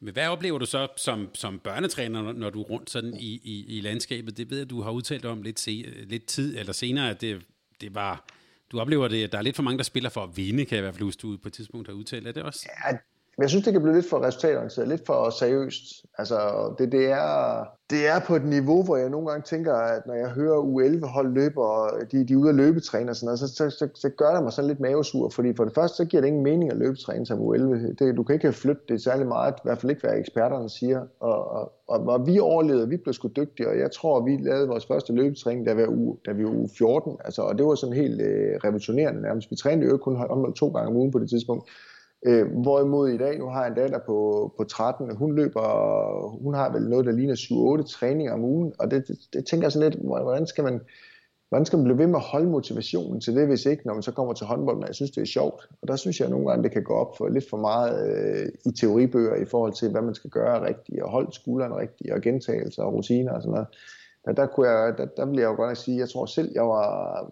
Men hvad oplever du så som, som børnetræner, når du er rundt sådan i, i, i landskabet? Det ved jeg, du har udtalt om lidt, se, lidt tid eller senere, at det, det var... Du oplever det, at der er lidt for mange, der spiller for at vinde, kan jeg i hvert fald huske, du på et tidspunkt har udtalt. Er det også? Ja, men jeg synes, det kan blive lidt for resultatorienteret, lidt for seriøst. Altså, det, det, er, det er på et niveau, hvor jeg nogle gange tænker, at når jeg hører U11-hold løbe, og de, de er ude at løbetræne og sådan noget, så, så, så, så gør det mig sådan lidt mavesur, fordi for det første, så giver det ingen mening at løbetræne som U11. Det, du kan ikke flytte det særlig meget, i hvert fald ikke, hvad eksperterne siger. Og, og, og, og vi overlevede, vi blev sgu dygtige, og jeg tror, vi lavede vores første løbetræning, da vi var, u, da vi var u 14, altså, og det var sådan helt øh, revolutionerende nærmest. Vi trænede jo kun om to gange om ugen på det tidspunkt. Øh, hvorimod i dag, nu har jeg en datter på, på 13, hun løber, hun har vel noget, der ligner 7-8 træninger om ugen, og det, det, det tænker jeg sådan lidt, hvordan skal man, hvordan skal man blive ved med at holde motivationen til det, hvis ikke, når man så kommer til håndbold, når jeg synes, det er sjovt. Og der synes jeg at nogle gange, det kan gå op for lidt for meget øh, i teoribøger i forhold til, hvad man skal gøre rigtigt, og holde skulderen rigtigt, og gentagelser og rutiner og sådan noget der, der, kunne jeg, der, der vil jeg jo godt nok sige, jeg tror selv, jeg var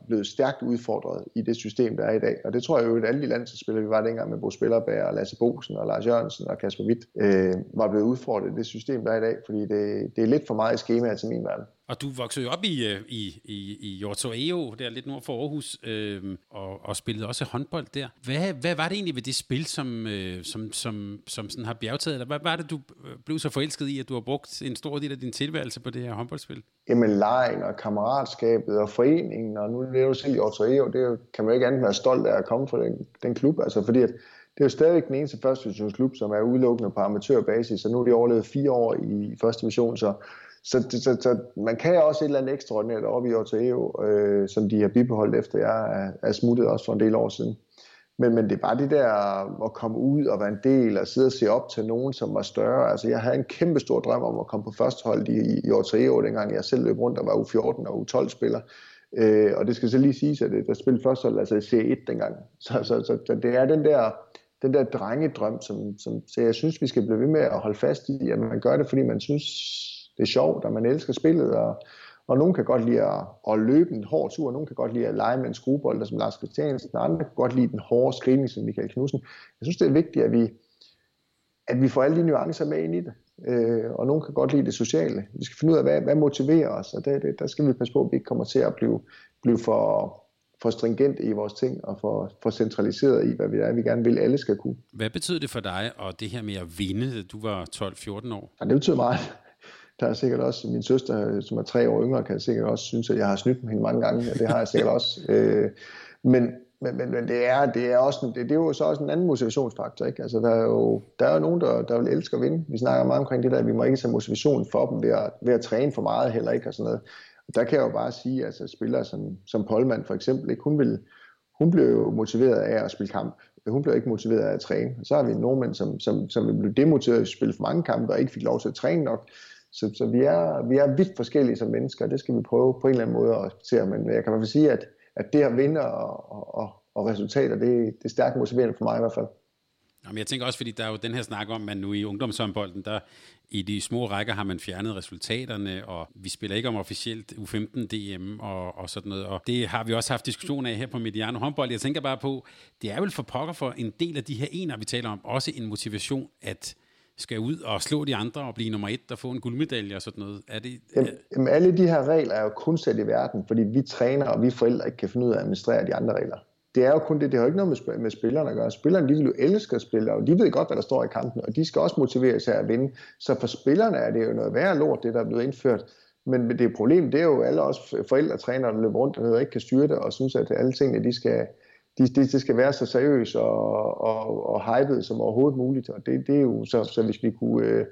blevet stærkt udfordret i det system, der er i dag. Og det tror jeg jo, at alle de landsholdsspillere, vi var dengang med Bo Spillerberg og Lasse Bosen og Lars Jørgensen og Kasper Witt, øh, var blevet udfordret i det system, der er i dag. Fordi det, det er lidt for meget i skema til min verden. Og du voksede jo op i, øh, i, i, i Jorto Eo, der lidt nord for Aarhus, øh, og, og spillede også håndbold der. Hvad, hvad var det egentlig ved det spil, som, øh, som, som, som sådan har bjergtaget dig? Hvad var det, du øh, blev så forelsket i, at du har brugt en stor del af din tilværelse på det her håndboldspil? Jamen lejen og kammeratskabet og foreningen, og nu er jo selv Jortoeo, Jorto Eo, det kan man ikke andet være stolt af at komme fra den, den klub, altså fordi at det er jo stadigvæk den eneste første divisionsklub, som er udelukkende på amatørbasis, og nu er de overlevet fire år i første division, så så, så, så man kan også et eller andet ekstraordinært op i Oteo, øh, som de har bibeholdt efter jeg er, er smuttet også for en del år siden. Men, men det er bare det der at komme ud og være en del og sidde og se op til nogen, som var større. Altså jeg havde en kæmpe stor drøm om at komme på første i, i, i Oteo, dengang jeg selv løb rundt og var U14 og U12-spiller. Øh, og det skal så lige siges, at der spillede førstehold altså i C1 dengang. Så, så, så, så det er den der, den der drengedrøm, som, som så jeg synes, vi skal blive ved med at holde fast i, at man gør det, fordi man synes, det er sjovt, og man elsker spillet, og, og nogen kan godt lide at, at løbe en hård tur, og nogen kan godt lide at lege med en skruebold, som Lars Christiansen, og andre kan godt lide den hårde skrivning, som Michael Knudsen. Jeg synes, det er vigtigt, at vi, at vi får alle de nuancer med ind i det. Øh, og nogen kan godt lide det sociale. Vi skal finde ud af, hvad, hvad motiverer os, og det, det, der skal vi passe på, at vi ikke kommer til at blive, blive for, for stringent i vores ting, og for, for centraliseret i, hvad vi er, vi gerne vil, alle skal kunne. Hvad betyder det for dig, og det her med at vinde, du var 12-14 år? Ja, det betyder meget der er sikkert også, min søster, som er tre år yngre, kan sikkert også synes, at jeg har snydt med hende mange gange, og det har jeg sikkert også. Øh, men, men, men, men det, er, det, er også, det, det er jo så også en anden motivationsfaktor. Ikke? Altså, der, er jo, der er jo nogen, der, der vil elske at vinde. Vi snakker meget omkring det der, at vi må ikke tage motivation for dem ved at, ved at træne for meget heller ikke. Og sådan noget. Og der kan jeg jo bare sige, at altså, spillere som, som Polman for eksempel, ikke? Hun, vil, hun blev jo motiveret af at spille kamp. Hun blev ikke motiveret af at træne. Så har vi nogle mænd, som, som, som blev demotiveret af at spille for mange kampe og ikke fik lov til at træne nok. Så, så vi, er, vi er vidt forskellige som mennesker, og det skal vi prøve på en eller anden måde at respektere. Men jeg kan i hvert fald sige, at, at det at vinde og, og, og resultater, det, det er stærkt motiverende for mig i hvert fald. Jamen, jeg tænker også, fordi der er jo den her snak om, at man nu i ungdomshåndbolden, der i de små rækker har man fjernet resultaterne, og vi spiller ikke om officielt U15 DM og, og sådan noget. Og det har vi også haft diskussion af her på Mediano håndbold. Jeg tænker bare på, det er vel for pokker for en del af de her ener, vi taler om, også en motivation, at skal ud og slå de andre og blive nummer et og få en guldmedalje og sådan noget? Er det, jamen, jamen, alle de her regler er jo kun sat i verden, fordi vi træner og vi forældre ikke kan finde ud af at administrere de andre regler. Det er jo kun det, det har ikke noget med, med spillerne at gøre. Spillerne, de vil jo elske at spille, og de ved godt, hvad der står i kampen, og de skal også motivere sig at vinde. Så for spillerne er det jo noget værre lort, det der er blevet indført. Men det problem, det er jo alle os forældre, træner, der løber rundt og ikke kan styre det, og synes, at alle tingene, de skal, de, de, de skal være så seriøse og, og, og hypet som overhovedet muligt. Og det, det er jo så, så hvis vi kunne, øh,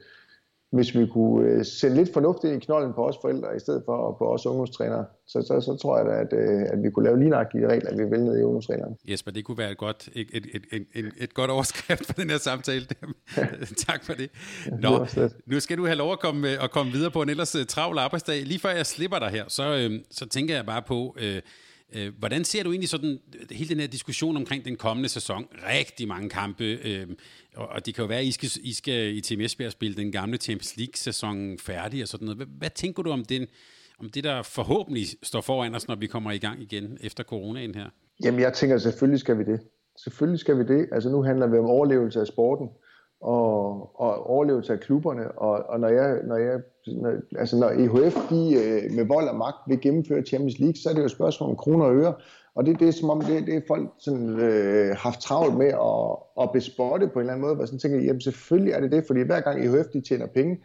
hvis vi kunne øh, sende lidt fornuft ind i knolden på os forældre, i stedet for på os ungdomstrænere, så, så, så tror jeg da, at, øh, at vi kunne lave lige de regler, vi vil ned i ungdomstræneren. Jesper, det kunne være et godt, et, et, et, et, et, godt overskrift for den her samtale. tak for det. Nå, nu skal du have lov at komme, at komme videre på en ellers øh, travl arbejdsdag. Lige før jeg slipper dig her, så, øh, så tænker jeg bare på... Øh, Øh, hvordan ser du egentlig sådan øh, hele den her diskussion omkring den kommende sæson? Rigtig mange kampe, øh, og det kan jo være, at I skal, I skal i Team Esbjerg spille den gamle Champions League-sæson færdig og sådan noget. Hvad, hvad tænker du om, den, om det, der forhåbentlig står foran os, når vi kommer i gang igen efter coronaen her? Jamen, jeg tænker, selvfølgelig skal vi det. Selvfølgelig skal vi det. Altså, nu handler det om overlevelse af sporten og, og overlevelse af klubberne. Og, og når jeg, når jeg når, altså når EHF de, øh, med vold og magt vil gennemføre Champions League, så er det jo et spørgsmål om kroner og øre. Og det, det er som om, det, det er folk sådan, øh, haft travlt med at, at bespotte på en eller anden måde, hvor sådan tænker, jamen selvfølgelig er det det, fordi hver gang EHF de tjener penge,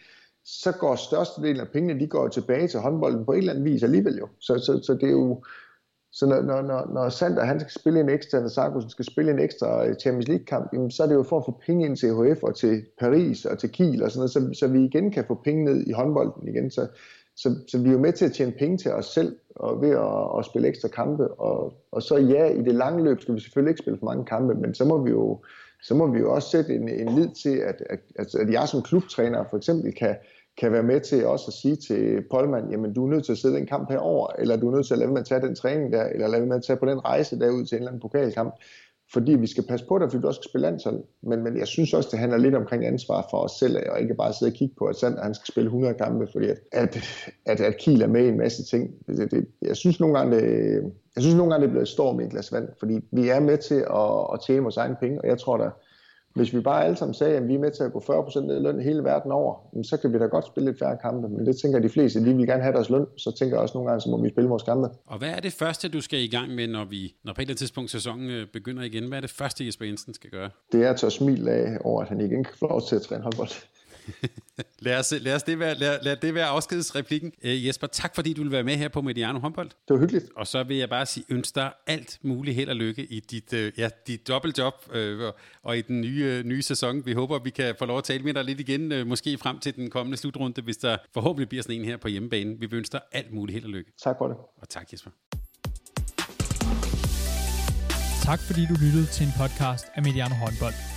så går størstedelen af pengene, de går tilbage til håndbolden på en eller anden vis alligevel jo. Så, så, så det er jo, så når, når, når, når Sander han skal spille en ekstra, eller Sargussen skal spille en ekstra øh, Champions League-kamp, jamen, så er det jo for at få penge ind til HF og til Paris og til Kiel og sådan noget, så, så vi igen kan få penge ned i håndbolden igen. Så, så, så vi er jo med til at tjene penge til os selv og ved at, at spille ekstra kampe. Og, og så ja, i det lange løb skal vi selvfølgelig ikke spille for mange kampe, men så må vi jo, så må vi jo også sætte en, en lid til, at, at, at jeg som klubtræner for eksempel kan, kan være med til også at sige til Polman, jamen du er nødt til at sidde den kamp herover, eller du er nødt til at lade med at tage den træning der, eller lade med at tage på den rejse derud til en eller anden pokalkamp, fordi vi skal passe på dig, fordi vi også skal spille landshold. Men, men jeg synes også, det handler lidt omkring ansvar for os selv, og ikke bare sidde og kigge på, at Sand, han skal spille 100 kampe, fordi at, at, at, at Kiel er med i en masse ting. Det, det, jeg synes nogle gange, det, jeg synes nogle gange, det bliver et storm i et glas vand, fordi vi er med til at, at tjene vores egen penge, og jeg tror da, hvis vi bare alle sammen sagde, at vi er med til at gå 40% ned i løn hele verden over, så kan vi da godt spille lidt færre kampe. Men det tænker de fleste, de vil gerne have deres løn, så tænker jeg også nogle gange, så må vi spille vores kampe. Og hvad er det første, du skal i gang med, når vi når på et eller andet tidspunkt sæsonen øh, begynder igen? Hvad er det første, Jesper Jensen skal gøre? Det er at tage smil af over, at han igen kan få lov til at træne håndbold. lad, os, lad, os det være, lad, lad det være afskedsreplikken. Uh, Jesper, tak fordi du vil være med her på Mediano Håndbold. Det var hyggeligt. Og så vil jeg bare sige, ønsker dig alt muligt held og lykke i dit, uh, ja, dit dobbeltjob uh, og i den nye, uh, nye sæson. Vi håber, vi kan få lov at tale med dig lidt igen, uh, måske frem til den kommende slutrunde, hvis der forhåbentlig bliver sådan en her på hjemmebane. Vi vil ønske dig alt muligt held og lykke. Tak for det. Og tak, Jesper. Tak fordi du lyttede til en podcast af Mediano Håndbold.